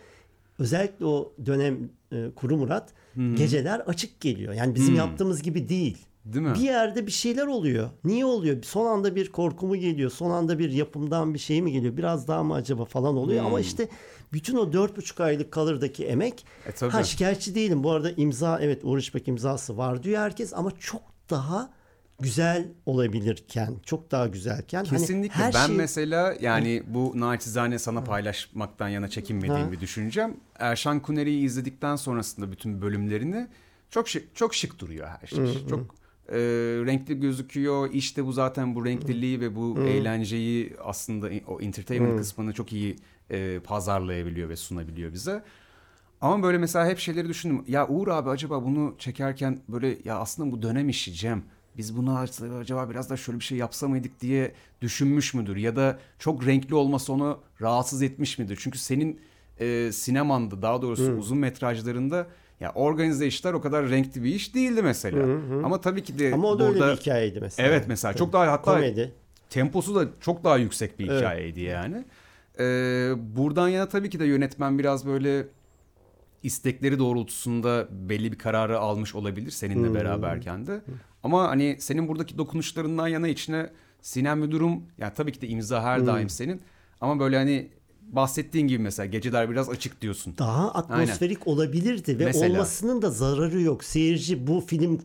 özellikle o dönem e, Kuru Murat geceler açık geliyor. Yani bizim yaptığımız gibi değil. Değil mi? Bir yerde bir şeyler oluyor. Niye oluyor? Son anda bir korku mu geliyor? Son anda bir yapımdan bir şey mi geliyor? Biraz daha mı acaba falan oluyor. Ama işte bütün o dört buçuk aylık kalırdaki emek. E, tabii. ha şikayetçi değilim. Bu arada imza evet Uğur İşbek imzası var diyor herkes. Ama çok daha güzel olabilirken, çok daha güzelken. hani Kesinlikle. her ben şey- mesela yani bu naçizane sana paylaşmaktan yana çekinmediğim Ha. bir düşüncem. Erşan Kuneri'yi izledikten sonrasında bütün bölümlerini çok şık, çok şık duruyor her şey. Çok e, renkli gözüküyor. İşte bu zaten bu renkliliği ve bu eğlenceyi aslında o entertainment kısmını çok iyi e, pazarlayabiliyor ve sunabiliyor bize. Ama böyle mesela hep şeyleri düşündüm. Ya Uğur abi acaba bunu çekerken böyle ya aslında bu dönem işi Cem. Biz bunu acaba biraz da şöyle bir şey yapsa mıydık diye düşünmüş müdür? Ya da çok renkli olması onu rahatsız etmiş midir? Çünkü senin e, sinemanda daha doğrusu uzun metrajlarında ya organize işler o kadar renkli bir iş değildi mesela. Ama tabii ki de Ama o da burada öyle bir hikayeydi mesela. Evet mesela çok daha hatta Komedi. temposu da çok daha yüksek bir Evet. hikayeydi yani. Ee, buradan yana tabii ki de yönetmen biraz böyle istekleri doğrultusunda belli bir kararı almış olabilir seninle beraberken de. Ama hani senin buradaki dokunuşlarından yana içine sinen bir durum yani tabii ki de imza her daim senin ama böyle hani bahsettiğin gibi mesela geceler biraz açık diyorsun. daha atmosferik olabilirdi ve Mesela. olmasının da zararı yok. Seyirci bu film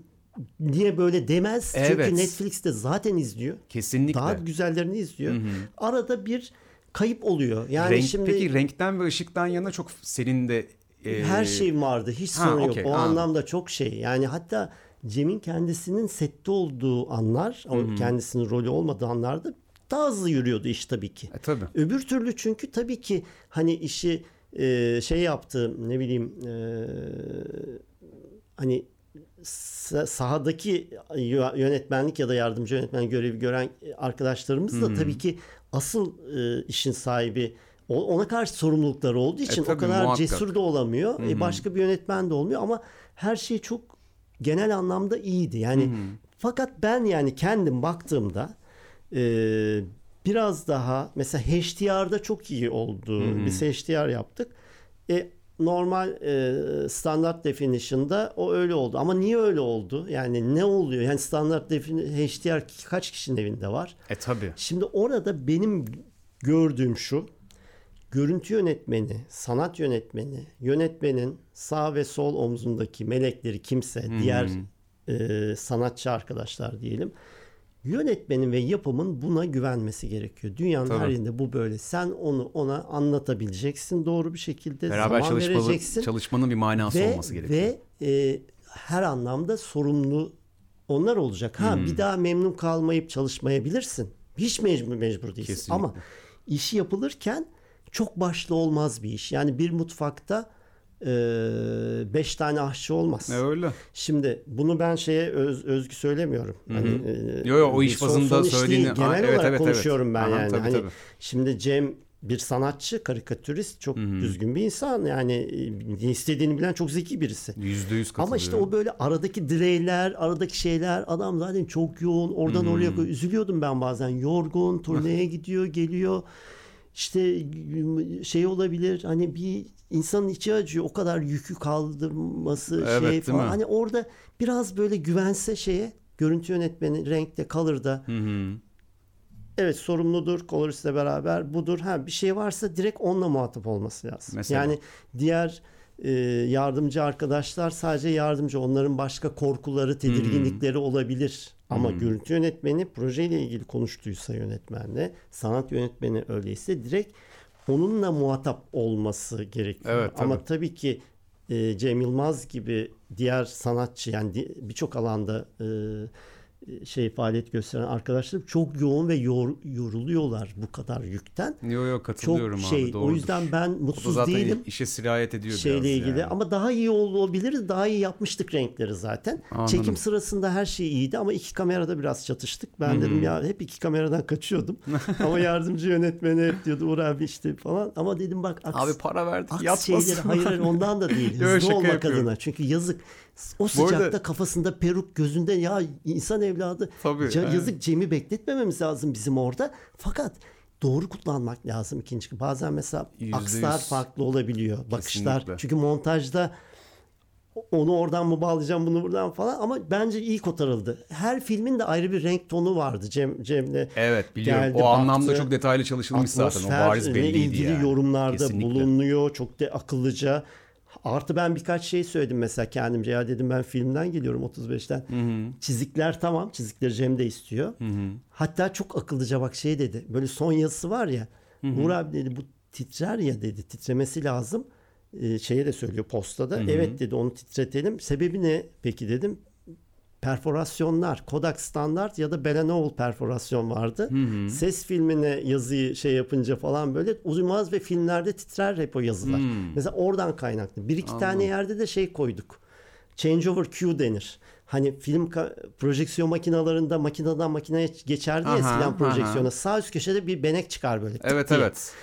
niye böyle demez. Evet. Çünkü Netflix'te zaten izliyor. Kesinlikle. Daha güzellerini izliyor. Arada bir kayıp oluyor. Yani Renk, şimdi Peki renkten ve ışıktan yana çok senin de e, her şey vardı. Hiç ha, sorun yok. okey, O anladım. anlamda çok şey. Yani hatta Cem'in kendisinin sette olduğu anlar, o kendisinin rolü olmadığı anlarda daha hızlı yürüyordu iş tabii ki. E, tabii. Öbür türlü çünkü tabii ki hani işi e, şey yaptı ne bileyim e, hani sahadaki yö- yönetmenlik ya da yardımcı yönetmen görevi gören arkadaşlarımız da tabii ki asıl e, işin sahibi o- ona karşı sorumlulukları olduğu için o tabii, kadar muhakkak. cesur da olamıyor. E, başka bir yönetmen de olmuyor ama her şey çok genel anlamda iyiydi. Yani fakat ben yani kendim baktığımda e, biraz daha mesela HDR'da çok iyi oldu. Biz HDR yaptık. E, normal e, standart definition'da o öyle oldu. Ama niye öyle oldu? Yani ne oluyor? Yani standart HDR kaç kişinin evinde var? E tabii. Şimdi orada benim gördüğüm şu. Görüntü yönetmeni, sanat yönetmeni, yönetmenin sağ ve sol omzundaki melekleri kimse, diğer e, sanatçı arkadaşlar diyelim. Yönetmenin ve yapımın buna güvenmesi gerekiyor. Dünyanın Tabii. her yerinde bu böyle. Sen onu ona anlatabileceksin doğru bir şekilde. Beraber zaman vereceksin çalışmanın bir manası ve, olması gerekiyor. Ve e, her anlamda sorumlu onlar olacak. Ha Hmm. bir daha memnun kalmayıp çalışmayabilirsin. Hiç mecbur mecbur değilsin. Kesinlikle. Ama işi yapılırken çok başlı olmaz bir iş. Yani bir mutfakta e, beş tane aşçı olmaz. E öyle. Şimdi bunu ben şeye öz, özgü söylemiyorum. Hani, e, Yo, yo, o iş bazında söylediğini- genel Ha, evet, olarak evet, evet. konuşuyorum ben Aha, yani. tabii, hani tabii. şimdi Cem bir sanatçı, karikatürist, çok düzgün bir insan. Yani ne istediğini bilen çok zeki birisi. Yüzde yüz. Ama işte o böyle aradaki direğler, aradaki şeyler adam zaten çok yoğun. Oradan oraya üzülüyordum ben bazen. Yorgun, turneye (laughs) gidiyor, geliyor. İşte şey olabilir hani bir insanın içi acıyor o kadar yükü kaldırması Evet, şey falan. mi? Hani orada biraz böyle güvense şeye görüntü yönetmeni renkte Hı hı. evet sorumludur koloristle beraber budur. Ha bir şey varsa direkt onunla muhatap olması lazım. Mesela? Yani diğer e, yardımcı arkadaşlar sadece yardımcı. Onların başka korkuları, tedirginlikleri olabilir. Ama görüntü yönetmeni projeyle ilgili konuştuysa yönetmenle, sanat yönetmeni öyleyse direkt onunla muhatap olması gerekiyor. Evet, tabii. Ama tabii ki e, Cem Yılmaz gibi diğer sanatçı yani birçok alanda e, şey faaliyet gösteren arkadaşlarım çok yoğun ve yor- yoruluyorlar bu kadar yükten. Yo yo katılıyorum Çok abi şey. doğrudur. O yüzden ben O da mutsuz zaten değilim işe sirayet ediyor şeyle biraz ilgili yani. ama daha iyi olabilir. Daha iyi yapmıştık renkleri zaten. Anladım. Çekim sırasında her şey iyiydi ama iki kamerada biraz çatıştık. Ben dedim ya hep iki kameradan kaçıyordum. (laughs) ama yardımcı yönetmeni hep diyordu Uğur abi işte falan. Ama dedim bak aks, Abi para verdik aks yatmasın. şeyleri hayır ondan da değil. (laughs) Hızlı olmak yapıyorum. adına. Çünkü yazık o sıcakta arada- kafasında peruk gözünde ya insan evladı Tabii, Ca- yazık Cem'i bekletmememiz lazım bizim orada. Fakat doğru kullanmak lazım ikinci. Bazen mesela Yüzde akslar yüz. farklı olabiliyor. Bakışlar. Kesinlikle. Çünkü montajda onu oradan mı bağlayacağım bunu buradan falan ama bence iyi kotarıldı. Her filmin de ayrı bir renk tonu vardı Cem Cem'le. Evet biliyorum. Geldi, o anlamda baktı. çok detaylı çalışılmış zaten. O bariz belliydi ilgili yani. yorumlarda Kesinlikle. bulunuyor. Çok da akıllıca. Artı ben birkaç şey söyledim mesela kendimce. Ya dedim ben filmden geliyorum 35'ten. Çizikler tamam. Çizikleri Cem de istiyor. Hatta çok akıllıca bak şey dedi. Böyle son yazısı var ya. Uğur abi dedi bu titrer ya dedi. Titremesi lazım. Ee, şeye de söylüyor postada. Evet dedi onu titretelim. Sebebi ne peki dedim. Perforasyonlar, Kodak standart ya da Belenowel perforasyon vardı. Ses filmine yazıyı şey yapınca falan böyle uymaz ve filmlerde titrer hep o yazılar. Mesela oradan kaynaklı. Bir iki tane yerde de şey koyduk. Changeover Q denir. Hani film projeksiyon makinalarında makineden makineye geçerdi ya Aha, projeksiyona. aha. Sağ üst köşede bir benek çıkar böyle. Evet diye. evet.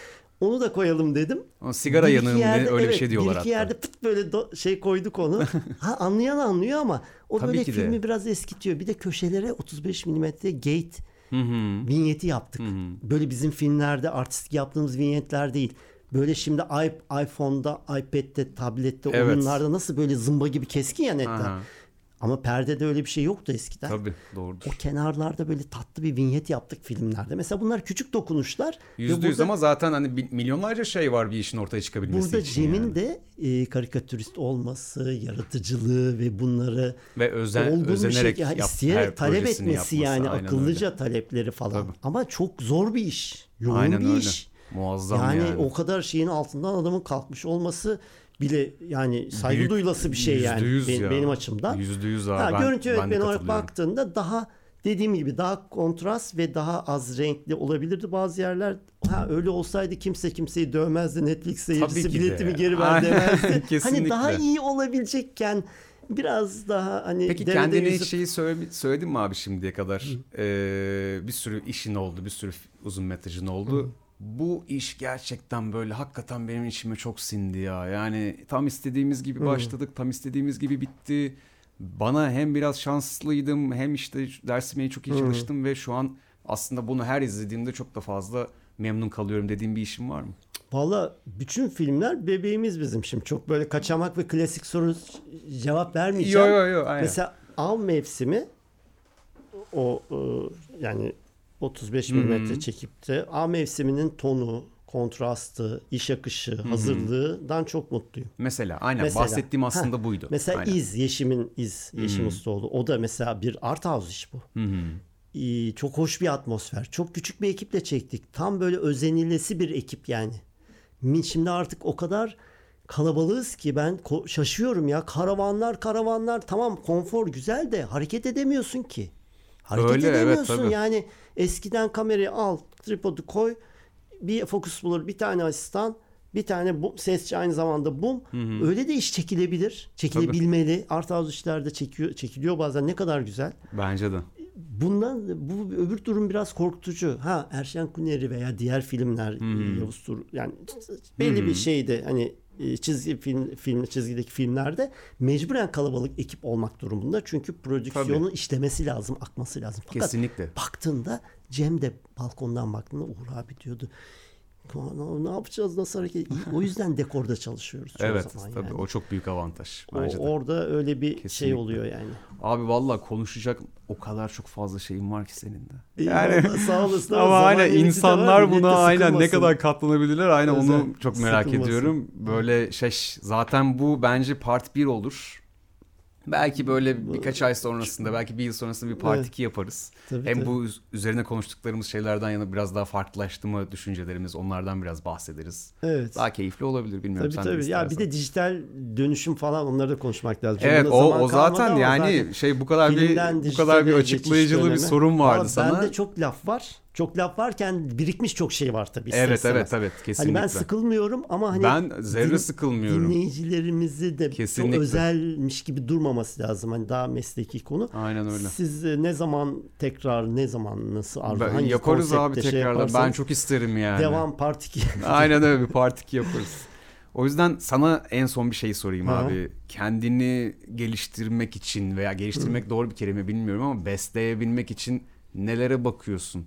Onu da koyalım dedim. O sigara Bir diye yerde- öyle bir evet, şey diyorlar Bir iki hatta. yerde pıt böyle do- şey koyduk onu. (laughs) ha, anlayan anlıyor ama o Tabii böyle ki de. filmi biraz eskitiyor. Bir de köşelere 35 mm gate Hı hı. vinyeti yaptık. Böyle bizim filmlerde artistik yaptığımız vinyetler değil. Böyle şimdi iPhone'da, iPad'de, tablette, Evet. oyunlarda nasıl böyle zımba gibi keskin ya netler. Aha. Ama perdede öyle bir şey yoktu eskiden. Tabii doğrudur. O kenarlarda böyle tatlı bir vinyet yaptık filmlerde. Mesela bunlar küçük dokunuşlar. Yüzde yüz burada- ama zaten hani milyonlarca şey var bir işin ortaya çıkabilmesi Burada için Cem'in yani. de e, karikatürist olması, yaratıcılığı ve bunları Ve özen, olgun bir özenerek şey, yani her talep etmesi yapması, yani akıllıca talepleri falan. Tabii. Ama çok zor bir iş. Yoğun Aynen bir öyle. iş. Muazzam Yani, yani. o kadar şeyin altından adamın kalkmış olması bile yani saygı Büyük- duyulası bir şey yani benim, ya. benim açımdan. Yüzde yüz abi. Ha, Ben- görüntü yönetmeni olarak baktığında daha dediğim gibi daha kontrast ve daha az renkli olabilirdi bazı yerler. Ha öyle olsaydı kimse kimseyi dövmezdi. Netflix seyircisi biletimi geri ver demezdi. (laughs) hani daha iyi olabilecekken biraz daha hani Peki kendine yüzüp- şeyi söyle, söyledin mi abi şimdiye kadar? Ee, bir sürü işin oldu, bir sürü uzun metrajın oldu. Bu iş gerçekten böyle hakikaten benim içime çok sindi ya. Yani tam istediğimiz gibi başladık, tam istediğimiz gibi bitti. Bana hem biraz şanslıydım hem işte dersime çok iyi çalıştım ve şu an aslında bunu her izlediğimde çok da fazla memnun kalıyorum dediğim bir işim var mı? Valla bütün filmler bebeğimiz bizim şimdi. Çok böyle kaçamak ve klasik soru cevap vermeyeceğim. Yo, yo, yo, aynen. Mesela av mevsimi o yani 35 milimetre çekip de av mevsiminin tonu, kontrastı, iş akışı, hazırlığından çok mutluyum. Mesela aynen Mesela, bahsettiğim aslında heh, buydu. Mesela Aynen. İz, Yeşim'in İz, Yeşim Ustaoğlu. O da mesela bir art house iş bu. Ee, çok hoş bir atmosfer. Çok küçük bir ekiple çektik. Tam böyle özenilesi bir ekip yani. Şimdi artık o kadar kalabalığız ki ben şaşıyorum ya. Karavanlar karavanlar tamam konfor güzel de hareket edemiyorsun ki. Hareket Öyle, evet, edemiyorsun tabii. yani. Eskiden kamerayı al, tripodu koy, bir fokus bulur, bir tane asistan, bir tane bu, sesçi aynı zamanda bum. Öyle de iş çekilebilir. Çekilebilmeli. Art house işlerde çekiyor, çekiliyor bazen. Ne kadar güzel. Bence de. Bundan bu öbür durum biraz korkutucu. Ha Erşen Kuneri veya diğer filmler Yavuz Tur yani belli bir şeyde hani çizgi film film çizgideki filmlerde mecburen kalabalık ekip olmak durumunda. Çünkü prodüksiyonun işlemesi lazım, akması lazım. Fakat Kesinlikle. baktığında Cem de balkondan baktığında Uğur abi diyordu. Ne yapacağız nasıl hareket? O yüzden dekorda çalışıyoruz. evet zaman tabii yani. o çok büyük avantaj. O, Bence de. orada öyle bir şey Kesinlikle. oluyor yani. Abi valla konuşacak o kadar çok fazla şeyim var ki senin de. Eyvallah, sağ olasın ama aynen var, insanlar de buna aynen ne kadar katlanabilirler aynen Özel, onu çok merak sıkılmasın. ediyorum. Böyle şey zaten bu bence part 1 olur. Belki böyle birkaç ay sonrasında belki bir yıl sonrasında bir part Evet. 2 yaparız. Tabii, Hem tabii. bu üz- üzerine konuştuklarımız şeylerden yana biraz daha farklılaştı mı düşüncelerimiz onlardan biraz bahsederiz. Evet. Daha keyifli olabilir bilmiyorum Tabii sen tabii. Ya bir de dijital dönüşüm falan onları da konuşmak lazım. Evet buna o o zaten ama yani zaten şey bu kadar bir bu kadar bir açıklayıcılı bir sorun vardı Valla sana. Bende çok laf var. Çok laf varken birikmiş çok şey var tabii. Evet istemez. evet evet kesinlikle. Hani ben sıkılmıyorum ama hani Ben zerre din- sıkılmıyorum. Dinleyicilerimizi de Kesinlikle. çok özelmiş gibi durmaması lazım. Hani daha mesleki konu. Aynen öyle. Siz e, ne zaman tekrar ne zaman nasıl arzu Ben- hangi yaparız abi şey tekrardan. ben çok isterim yani. devam part 2. (laughs) Aynen öyle bir part 2 yaparız. O yüzden sana en son bir şey sorayım Ha. abi. Kendini geliştirmek için veya geliştirmek doğru bir kelime bilmiyorum ama besleyebilmek için nelere bakıyorsun?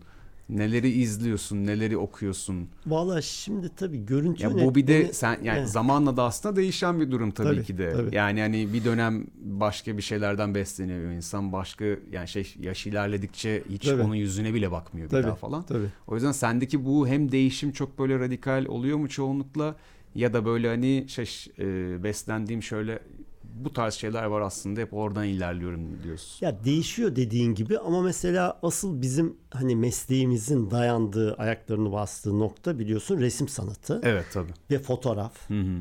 Neleri izliyorsun? Neleri okuyorsun? Valla şimdi tabii görüntü Ya bu bir de yönetmeni- sen yani Evet. zamanla da aslında değişen bir durum tabii, Tabii, ki de. tabii. Yani hani bir dönem başka bir şeylerden besleniyor insan. Başka yani şey yaş ilerledikçe hiç Tabii. onun yüzüne bile bakmıyor bir Tabii, daha falan. Tabii. O yüzden sendeki bu hem değişim çok böyle radikal oluyor mu çoğunlukla ya da böyle hani şey e, beslendiğim şöyle bu tarz şeyler var aslında hep oradan ilerliyorum diyorsun. Ya değişiyor dediğin gibi ama mesela asıl bizim hani mesleğimizin dayandığı, ayaklarını bastığı nokta biliyorsun resim sanatı Evet tabii. ve fotoğraf Hı hı.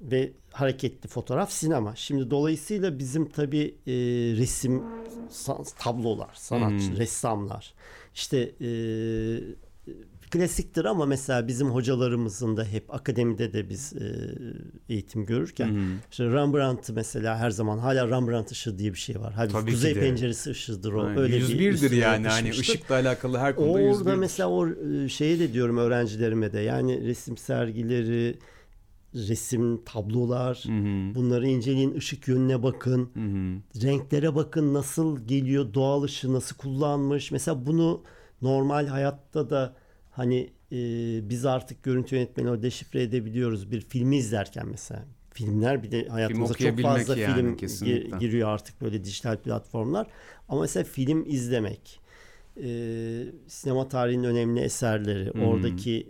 ve hareketli fotoğraf sinema. Şimdi dolayısıyla bizim tabii e, resim sa- tablolar, sanatçı, hı. ressamlar işte e, klasiktir ama mesela bizim hocalarımızın da hep akademide de biz e, eğitim görürken hı. işte Rembrandt mesela her zaman hala Rembrandt ışığı diye bir şey var. Halbuki Tabii Kuzey penceresi ışığıdır o. Yani Öyle bir 101'dir üstüne yani hani ışıkla alakalı her konuda Orada 101'dir. mesela o e, şeye de diyorum öğrencilerime de yani resim sergileri, resim tablolar Hı hı. bunları inceleyin, ışık yönüne bakın, Hı hı. renklere bakın nasıl geliyor, doğal ışığı nasıl kullanmış. Mesela bunu normal hayatta da hani e, biz artık görüntü yönetmeni o deşifre edebiliyoruz bir filmi izlerken mesela. Filmler bir de hayatımıza çok okuyabilmek fazla yani, film kesinlikle. gi- giriyor artık böyle dijital platformlar. Ama mesela film izlemek, e, sinema tarihinin önemli eserleri, Hmm. oradaki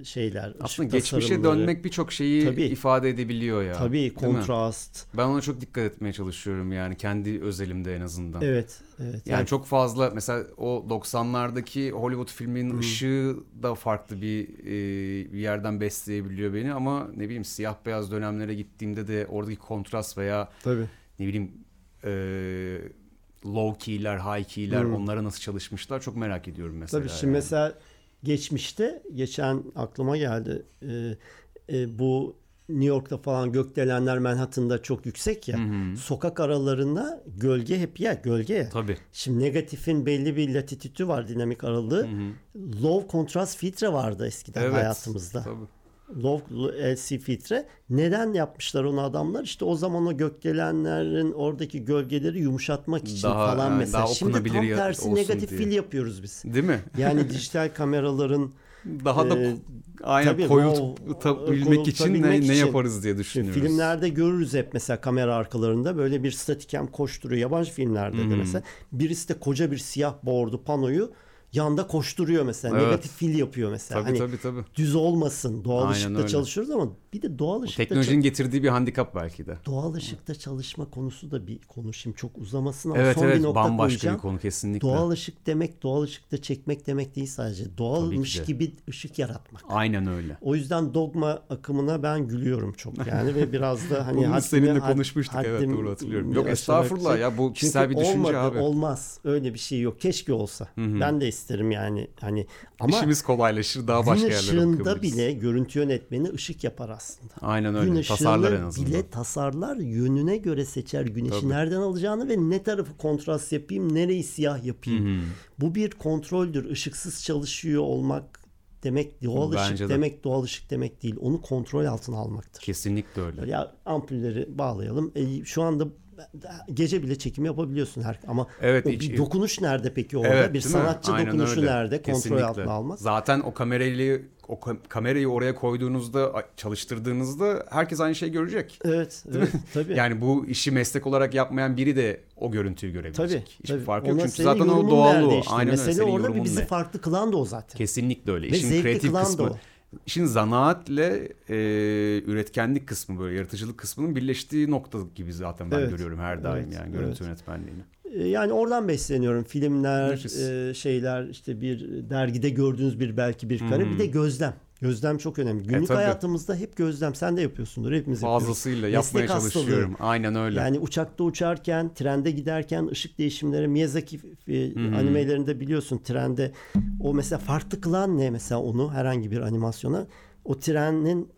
e, şeyler, Aslında geçmişe dönmek birçok şeyi Tabii. ifade edebiliyor ya. tabii kontrast. Ben ona çok dikkat etmeye çalışıyorum yani kendi özelimde en azından. Evet, evet. Yani çok fazla mesela o 90'lardaki Hollywood filminin Hmm. ışığı da farklı bir, e, bir yerden besleyebiliyor beni ama ne bileyim siyah beyaz dönemlere gittiğimde de oradaki kontrast veya tabii. ne bileyim e, low key'ler, high key'ler Hmm. onlara nasıl çalışmışlar çok merak ediyorum mesela. Tabii şimdi yani. mesela geçmişte geçen aklıma geldi. Ee, e, bu New York'ta falan gökdelenler Manhattan'da çok yüksek ya. Hı hı. Sokak aralarında gölge hep ya gölge ya. Tabii. Şimdi negatifin belli bir latitüdü var dinamik aralığı. Hı hı. Low kontrast filtre vardı eskiden Evet. hayatımızda. Tabii. Low LC filtre. Neden yapmışlar onu adamlar? İşte o zaman o gökdelenlerin oradaki gölgeleri yumuşatmak için Daha, falan yani mesela. daha Şimdi tam tersi negatif diye. fil yapıyoruz biz. Değil mi? Yani (laughs) dijital kameraların Daha da Ee, aynen tabii, koyultabilmek o- için ne, ne yaparız diye düşünüyoruz. filmlerde görürüz hep mesela kamera arkalarında böyle bir statikem koşturuyor. Yabancı filmlerde de Hı hı. mesela. Birisi de koca bir siyah bordu panoyu yanda koşturuyor mesela. Evet. Negatif fil yapıyor mesela. Tabii hani tabii tabii. düz olmasın. Doğal Aynen ışıkta öyle. çalışıyoruz ama bir de doğal ışıkta teknolojinin getirdiği bir handikap belki de. doğal ışıkta çalışma konusu da bir konu. Şimdi çok uzamasın ama Evet son evet bir nokta bambaşka koyacağım. bir konu kesinlikle. Doğal ışık demek doğal ışıkta çekmek demek değil sadece. Doğalmış de. gibi ışık yaratmak. Aynen öyle. O yüzden dogma akımına ben gülüyorum çok yani ve biraz da (laughs) hani Bunu haddimi- seninle konuşmuştuk evet haddim- doğru hatırlıyorum. Yok estağfurullah ya bu Çünkü kişisel bir düşünce olmadı, abi. olmaz. Öyle bir şey yok. Keşke olsa. hı. Ben de isterim yani. Hani ama İşimiz kolaylaşır daha gün başka yerlere ışığında bile görüntü yönetmeni ışık yapar aslında. Aynen Gün öyle tasarlar en azından. bile tasarlar yönüne göre seçer güneşi Tabii. nereden alacağını ve ne tarafı kontrast yapayım nereyi siyah yapayım. Hı hı. Bu bir kontroldür. Işıksız çalışıyor olmak demek doğal Bence ışık de. demek doğal ışık demek değil. Onu kontrol altına almaktır. Kesinlikle öyle. Ya ampulleri bağlayalım. E, şu anda gece bile çekim yapabiliyorsun her ama Evet, o hiç- bir dokunuş nerede peki orada? Evet, bir mi? sanatçı Aynen dokunuşu öyle. nerede? Kontrol altına almaz. Zaten o kamerayı o ka- kamerayı oraya koyduğunuzda çalıştırdığınızda herkes aynı şeyi görecek. Evet, evet tabii. (laughs) Yani bu işi meslek olarak yapmayan biri de o görüntüyü görebilecek. tabii, Hiçbir tabii. farkı yok Ona çünkü zaten o nerede o. işte? Aynen öyle. Mesele Senin orada bizi ne? farklı kılan da o zaten. Kesinlikle öyle. Ve İşin kreatif kılan da kısmı. o. İşin zanaatle e, üretkenlik kısmı böyle yaratıcılık kısmının birleştiği nokta gibi zaten ben Evet. görüyorum her daim Evet, yani görüntü evet. yönetmenliğini. Ee, Yani oradan besleniyorum. Filmler, e, şeyler işte bir dergide gördüğünüz bir belki bir kare. Bir de gözlem. Gözlem çok önemli. Günlük Hmm. E, hayatımızda hep gözlem. Sen de yapıyorsundur. Hepimiz yapıyoruz. Fazlasıyla Meslek yapmaya hastalığı. çalışıyorum. Aynen öyle. Yani uçakta uçarken, trende giderken ışık değişimleri Miyazaki e, animelerinde biliyorsun trende o mesela farklı kılan ne mesela onu herhangi bir animasyona o trenin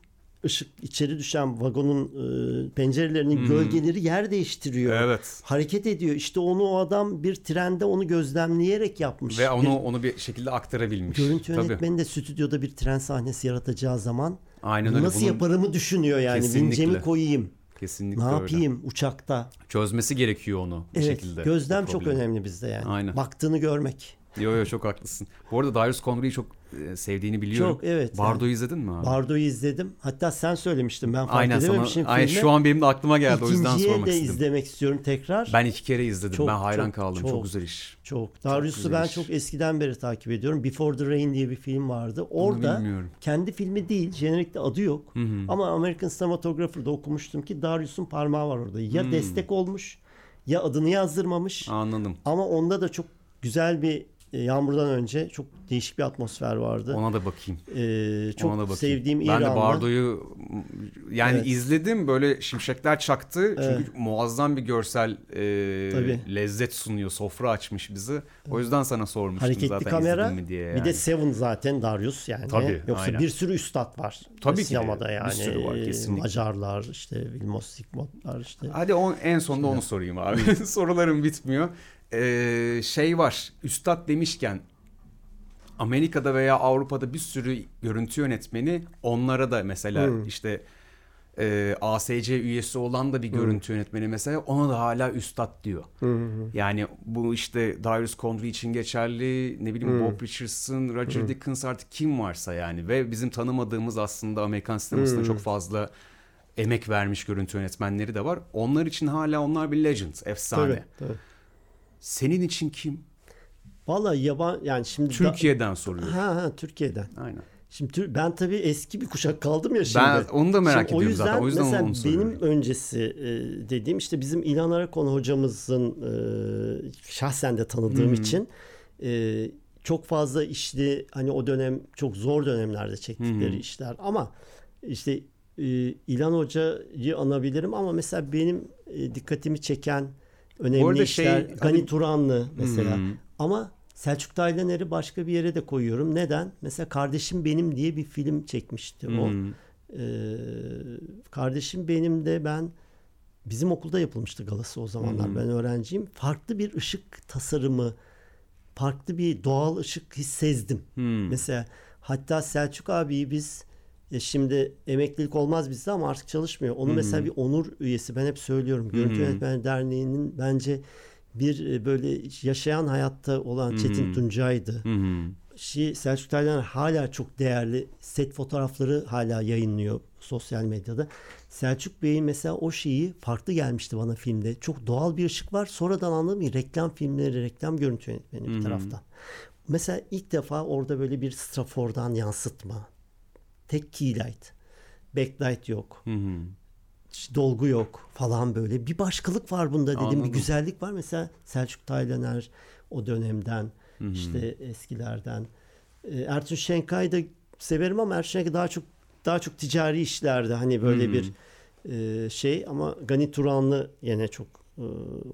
ışık içeri düşen vagonun e, pencerelerinin gölgeleri yer değiştiriyor. Evet. Hareket ediyor. İşte onu o adam bir trende onu gözlemleyerek yapmış. Ve onu Bir onu bir şekilde aktarabilmiş. görüntü Tabii. yönetmeni de stüdyoda bir tren sahnesi yaratacağı zaman Aynen öyle. nasıl Bunun yaparımı düşünüyor yani. Kesinlikle. Vincemi koyayım. Kesinlikle Ne öyle. yapayım uçakta? Çözmesi gerekiyor onu bir Evet, şekilde. gözlem çok önemli bizde yani. Aynen. Baktığını görmek. Yo yo çok haklısın. Bu arada Darius Conray'i çok sevdiğini biliyorum. Çok, evet, Bardo'yu izledin mi abi? Bardo'yu izledim. Hatta sen söylemiştin ben fark Aynen sana. edememişim Aynen filmi. şu an benim de aklıma geldi o yüzden İkinciye sormak de istedim. izlemek istiyorum tekrar. Ben iki kere izledim. Çok, ben hayran çok, kaldım. Çok, çok. güzel iş. Çok. Darius'u ben iş. çok eskiden beri takip ediyorum. Before the Rain diye bir film vardı. Orada kendi filmi değil, jenerikte adı yok. Ama American Cinematographer'da okumuştum ki Darius'un parmağı var orada. Ya destek olmuş ya adını yazdırmamış. Anladım. Ama onda da çok güzel bir e, Yağmurdan önce çok değişik bir atmosfer vardı. Ona da bakayım. Ee, çok Ona da bakayım. sevdiğim Ben İranlı. de Bardo'yu yani Evet. izledim böyle şimşekler çaktı. Çünkü Evet. muazzam bir görsel e, Tabii. lezzet sunuyor. Sofra açmış bizi. O yüzden sana sormuştum Hareketli zaten kamera. mi diye. Bir de yani. Seven zaten Darius yani. Tabii, Yoksa aynen. bir sürü üstad var. Tabii ki. Sinemada Bir yani. sürü var, kesinlikle. Macarlar işte Vilmos Zsigmondlar işte. Hadi on, en sonunda onu sorayım abi. (laughs) Sorularım bitmiyor. Ee, şey var. Üstad demişken Amerika'da veya Avrupa'da bir sürü görüntü yönetmeni onlara da mesela Hmm. işte e, ASC üyesi olan da bir görüntü yönetmeni mesela ona da hala üstad diyor. Yani bu işte Darius Conry için geçerli, ne bileyim Bob Richardson, Roger Dickens artık kim varsa yani ve bizim tanımadığımız aslında Amerikan sinemasında çok fazla emek vermiş görüntü yönetmenleri de var. Onlar için hala onlar bir legend, efsane. Tabii, tabii. Senin için kim? Vallahi yaban yani şimdi da- Türkiye'den soruyorum. ha ha Türkiye'den. Aynen. Şimdi ben tabii eski bir kuşak kaldım ya şimdi. Ben onu da merak Şimdi ediyorum zaten. O yüzden mesela onu soruyorum. benim öncesi e, dediğim işte bizim İlhan Arakon hocamızın e, şahsen de tanıdığım için e, çok fazla işli hani o dönem çok zor dönemlerde çektikleri işler ama işte e, İlhan Hoca'yı anabilirim ama mesela benim e, dikkatimi çeken önemli arada işler şey, Gani hani- Turanlı mesela ama Selçuk Taylaner'i başka bir yere de koyuyorum. Neden? Mesela Kardeşim Benim diye bir film çekmişti o. Hmm. Ee, kardeşim benim de ben bizim okulda yapılmıştı galası o zamanlar ben öğrenciyim. Farklı bir ışık tasarımı, farklı bir doğal ışık his sezdim. Hmm. Mesela hatta Selçuk abiyi biz ya şimdi emeklilik olmaz bizde ama artık çalışmıyor. Onu mesela bir onur üyesi ben hep söylüyorum. Görüntü Yönetmenleri Derneği'nin bence bir e, böyle yaşayan hayatta olan Çetin Tuncay'dı. Hı hı. Şey, Selçuk Taylan hala çok değerli set fotoğrafları hala yayınlıyor sosyal medyada. Selçuk Bey'in mesela o şeyi farklı gelmişti bana filmde. Çok doğal bir ışık var. Sonradan anladım ki reklam filmleri, reklam görüntü yönetmeni bir taraftan. Mesela ilk defa orada böyle bir strafordan yansıtma. Tek key light. Backlight yok. Hı hı. Dolgu yok falan böyle. Bir başkalık var bunda dedim. Anladım. Bir güzellik var. Mesela Selçuk Taylaner o dönemden işte eskilerden. Ertuğrul Şenkay'ı da severim ama Ertuğrul Şenkay daha çok daha çok ticari işlerde hani böyle bir e, şey ama Gani Turanlı yine çok e,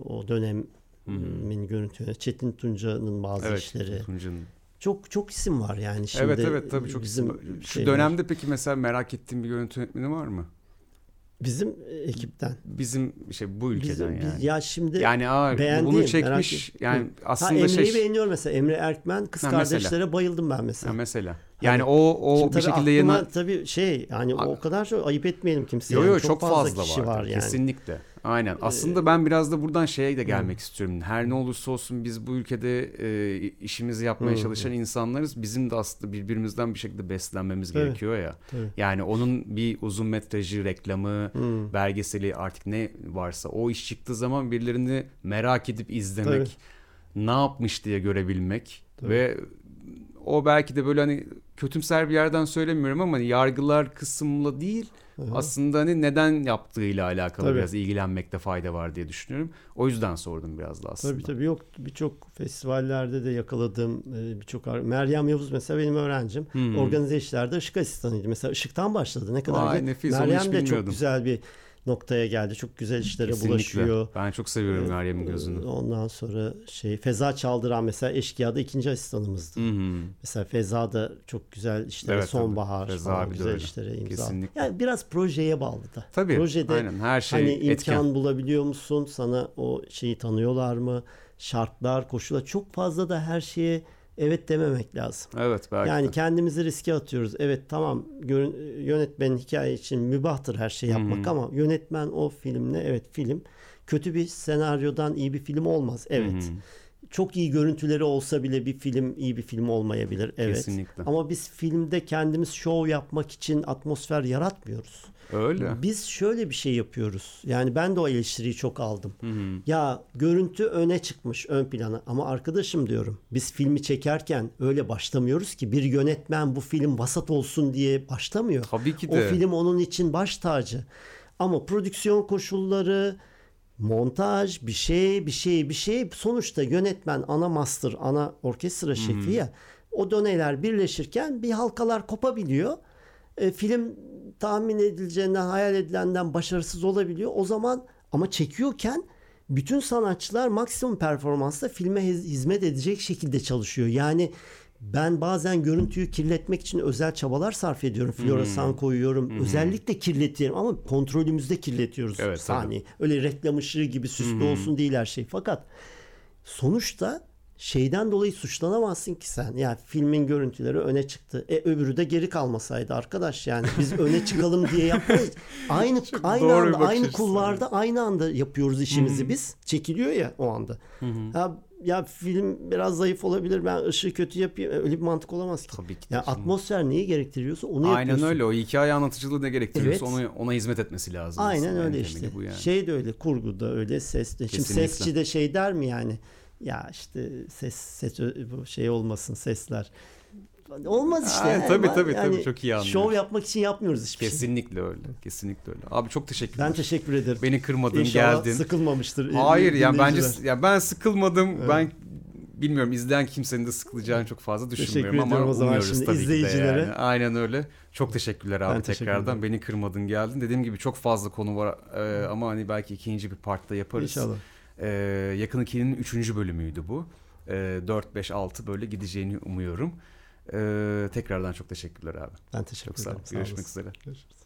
o dönemin görüntüleri. Çetin Tunca'nın bazı Evet. işleri. Tunca'nın. Çok çok isim var yani şimdi. Evet evet tabii çok bizim isim- Şu şeyler. dönemde peki mesela merak ettiğin bir görüntü yönetmeni var mı? bizim ekipten. Bizim şey bu ülkeden Bizim, yani. biz- ya şimdi yani aa, bunu çekmiş yani ha, aslında Emre'yi şey beğeniyorum mesela. Emre Erkmen kız Ha, mesela. kardeşlere bayıldım ben mesela. Ha, mesela. Yani o o Şimdi bir şekilde aklıma tabii şey yani o kadar çok ayıp etmeyelim kimseye. Yo yo Yani çok, fazla, kişi var. var yani. Kesinlikle. Aynen. Aslında ben biraz da buradan şeye de gelmek istiyorum. Her ne olursa olsun biz bu ülkede e, işimizi yapmaya Hı, çalışan insanlarız. Bizim de aslında birbirimizden bir şekilde beslenmemiz Tabii. gerekiyor ya. Tabii. Yani onun bir uzun metrajı, reklamı, Hı. belgeseli artık ne varsa o iş çıktığı zaman birilerini merak edip izlemek, ne yapmış diye görebilmek Tabii. ve o belki de böyle hani kötümser bir yerden söylemiyorum ama hani yargılar kısımla değil Hı hı. aslında hani neden yaptığıyla alakalı Tabii. biraz ilgilenmekte fayda var diye düşünüyorum. O yüzden sordum biraz da aslında. Tabii tabii yok birçok festivallerde de yakaladığım e, birçok Meryem Yavuz mesela benim öğrencim. Hmm. Organize işlerde ışık asistanıydı. Mesela ışıktan başladı. Ne kadar Vay, nefis, Meryem de çok güzel bir noktaya geldi. Çok güzel işlere Kesinlikle. bulaşıyor. Ben çok seviyorum Meryem'in gözünü. Ondan sonra şey Feza Çaldıran mesela Eşkıya'da ikinci asistanımızdı. Hı hı. Mesela Feza da çok güzel işlere Evet, sonbahar. Feza falan güzel öyle. işlere imza. Kesinlikle. Yani biraz projeye bağlı da. Tabii. Projede aynen her şey hani imkan etken. bulabiliyor musun? Sana o şeyi tanıyorlar mı? Şartlar, koşullar çok fazla da her şeye evet dememek lazım. Evet belki yani de. kendimizi riske atıyoruz. Evet tamam yönetmenin hikaye için mübahtır her şey yapmak hı. ama yönetmen o filmle evet film kötü bir senaryodan iyi bir film olmaz. Evet. Hı. Çok iyi görüntüleri olsa bile bir film iyi bir film olmayabilir. Evet. Kesinlikle. Ama biz filmde kendimiz şov yapmak için atmosfer yaratmıyoruz. Öyle. Biz şöyle bir şey yapıyoruz. Yani ben de o eleştiriyi çok aldım. Hı hı. Ya görüntü öne çıkmış ön plana ama arkadaşım diyorum biz filmi çekerken öyle başlamıyoruz ki bir yönetmen bu film vasat olsun diye başlamıyor. Tabii ki O de. film onun için baş tacı. Ama prodüksiyon koşulları, montaj, bir şey, bir şey, bir şey. Sonuçta yönetmen ana master, ana orkestra şefi ya. O doneler birleşirken bir halkalar kopabiliyor. E, film tahmin edileceğinden, hayal edilenden başarısız olabiliyor. O zaman ama çekiyorken bütün sanatçılar maksimum performansla filme hiz- hizmet edecek şekilde çalışıyor. Yani ben bazen görüntüyü kirletmek için özel çabalar sarf ediyorum. Floresan koyuyorum. Özellikle kirletiyorum ama kontrolümüzde kirletiyoruz Evet, sahneyi. Öyle reklam ışığı gibi süslü olsun değil her şey. Fakat sonuçta şeyden dolayı suçlanamazsın ki sen. Ya filmin görüntüleri öne çıktı. E öbürü de geri kalmasaydı arkadaş yani biz öne (laughs) çıkalım diye yapmayız. Aynı aynı doğru bir anda aynı kulvarda aynı anda yapıyoruz işimizi biz. Çekiliyor ya o anda. Ya, ya film biraz zayıf olabilir. Ben ışığı kötü yapayım. Öyle bir mantık olamaz ki. Tabii ki Ya şimdi. atmosfer neyi gerektiriyorsa onu Aynen yapıyorsun. öyle. O hikaye anlatıcılığı ne gerektiriyorsa Evet. onu ona hizmet etmesi lazım. Aynen öyle temeli işte. Bu yani. Şey de öyle, kurgu da öyle, ses de. Şimdi Kesinlikle. sesçi de şey der mi yani? Ya işte ses ses bu şey olmasın sesler. Olmaz işte. Ay, yani. tabii, Ben- tabii, yani tabii. Çok iyi anlıyorum. Şov yapmak için yapmıyoruz hiçbir şey. Kesinlikle öyle. Kesinlikle öyle. Abi çok teşekkürler. Ben teşekkür ederim. Beni kırmadın, İnşallah geldin. sıkılmamıştır. Hayır yani bence ya ben sıkılmadım. Ben bilmiyorum izleyen kimsenin de sıkılacağını çok fazla düşünmüyorum ama ediyorum o zaman şimdi tabii izleyicilere. yani. Aynen öyle. Çok teşekkürler abi Ben teşekkür tekrardan. ederim. Beni kırmadın geldin. Dediğim gibi çok fazla konu var e, ama hani belki ikinci bir partta yaparız. İnşallah. E, Yakın 2'nin 3. bölümüydü bu. E, 4, 5, 6 böyle gideceğini umuyorum. E, tekrardan çok teşekkürler abi. Ben teşekkür Çok sağ ol. ederim. Sağ Görüşmek olasın. üzere. Görüşürüz.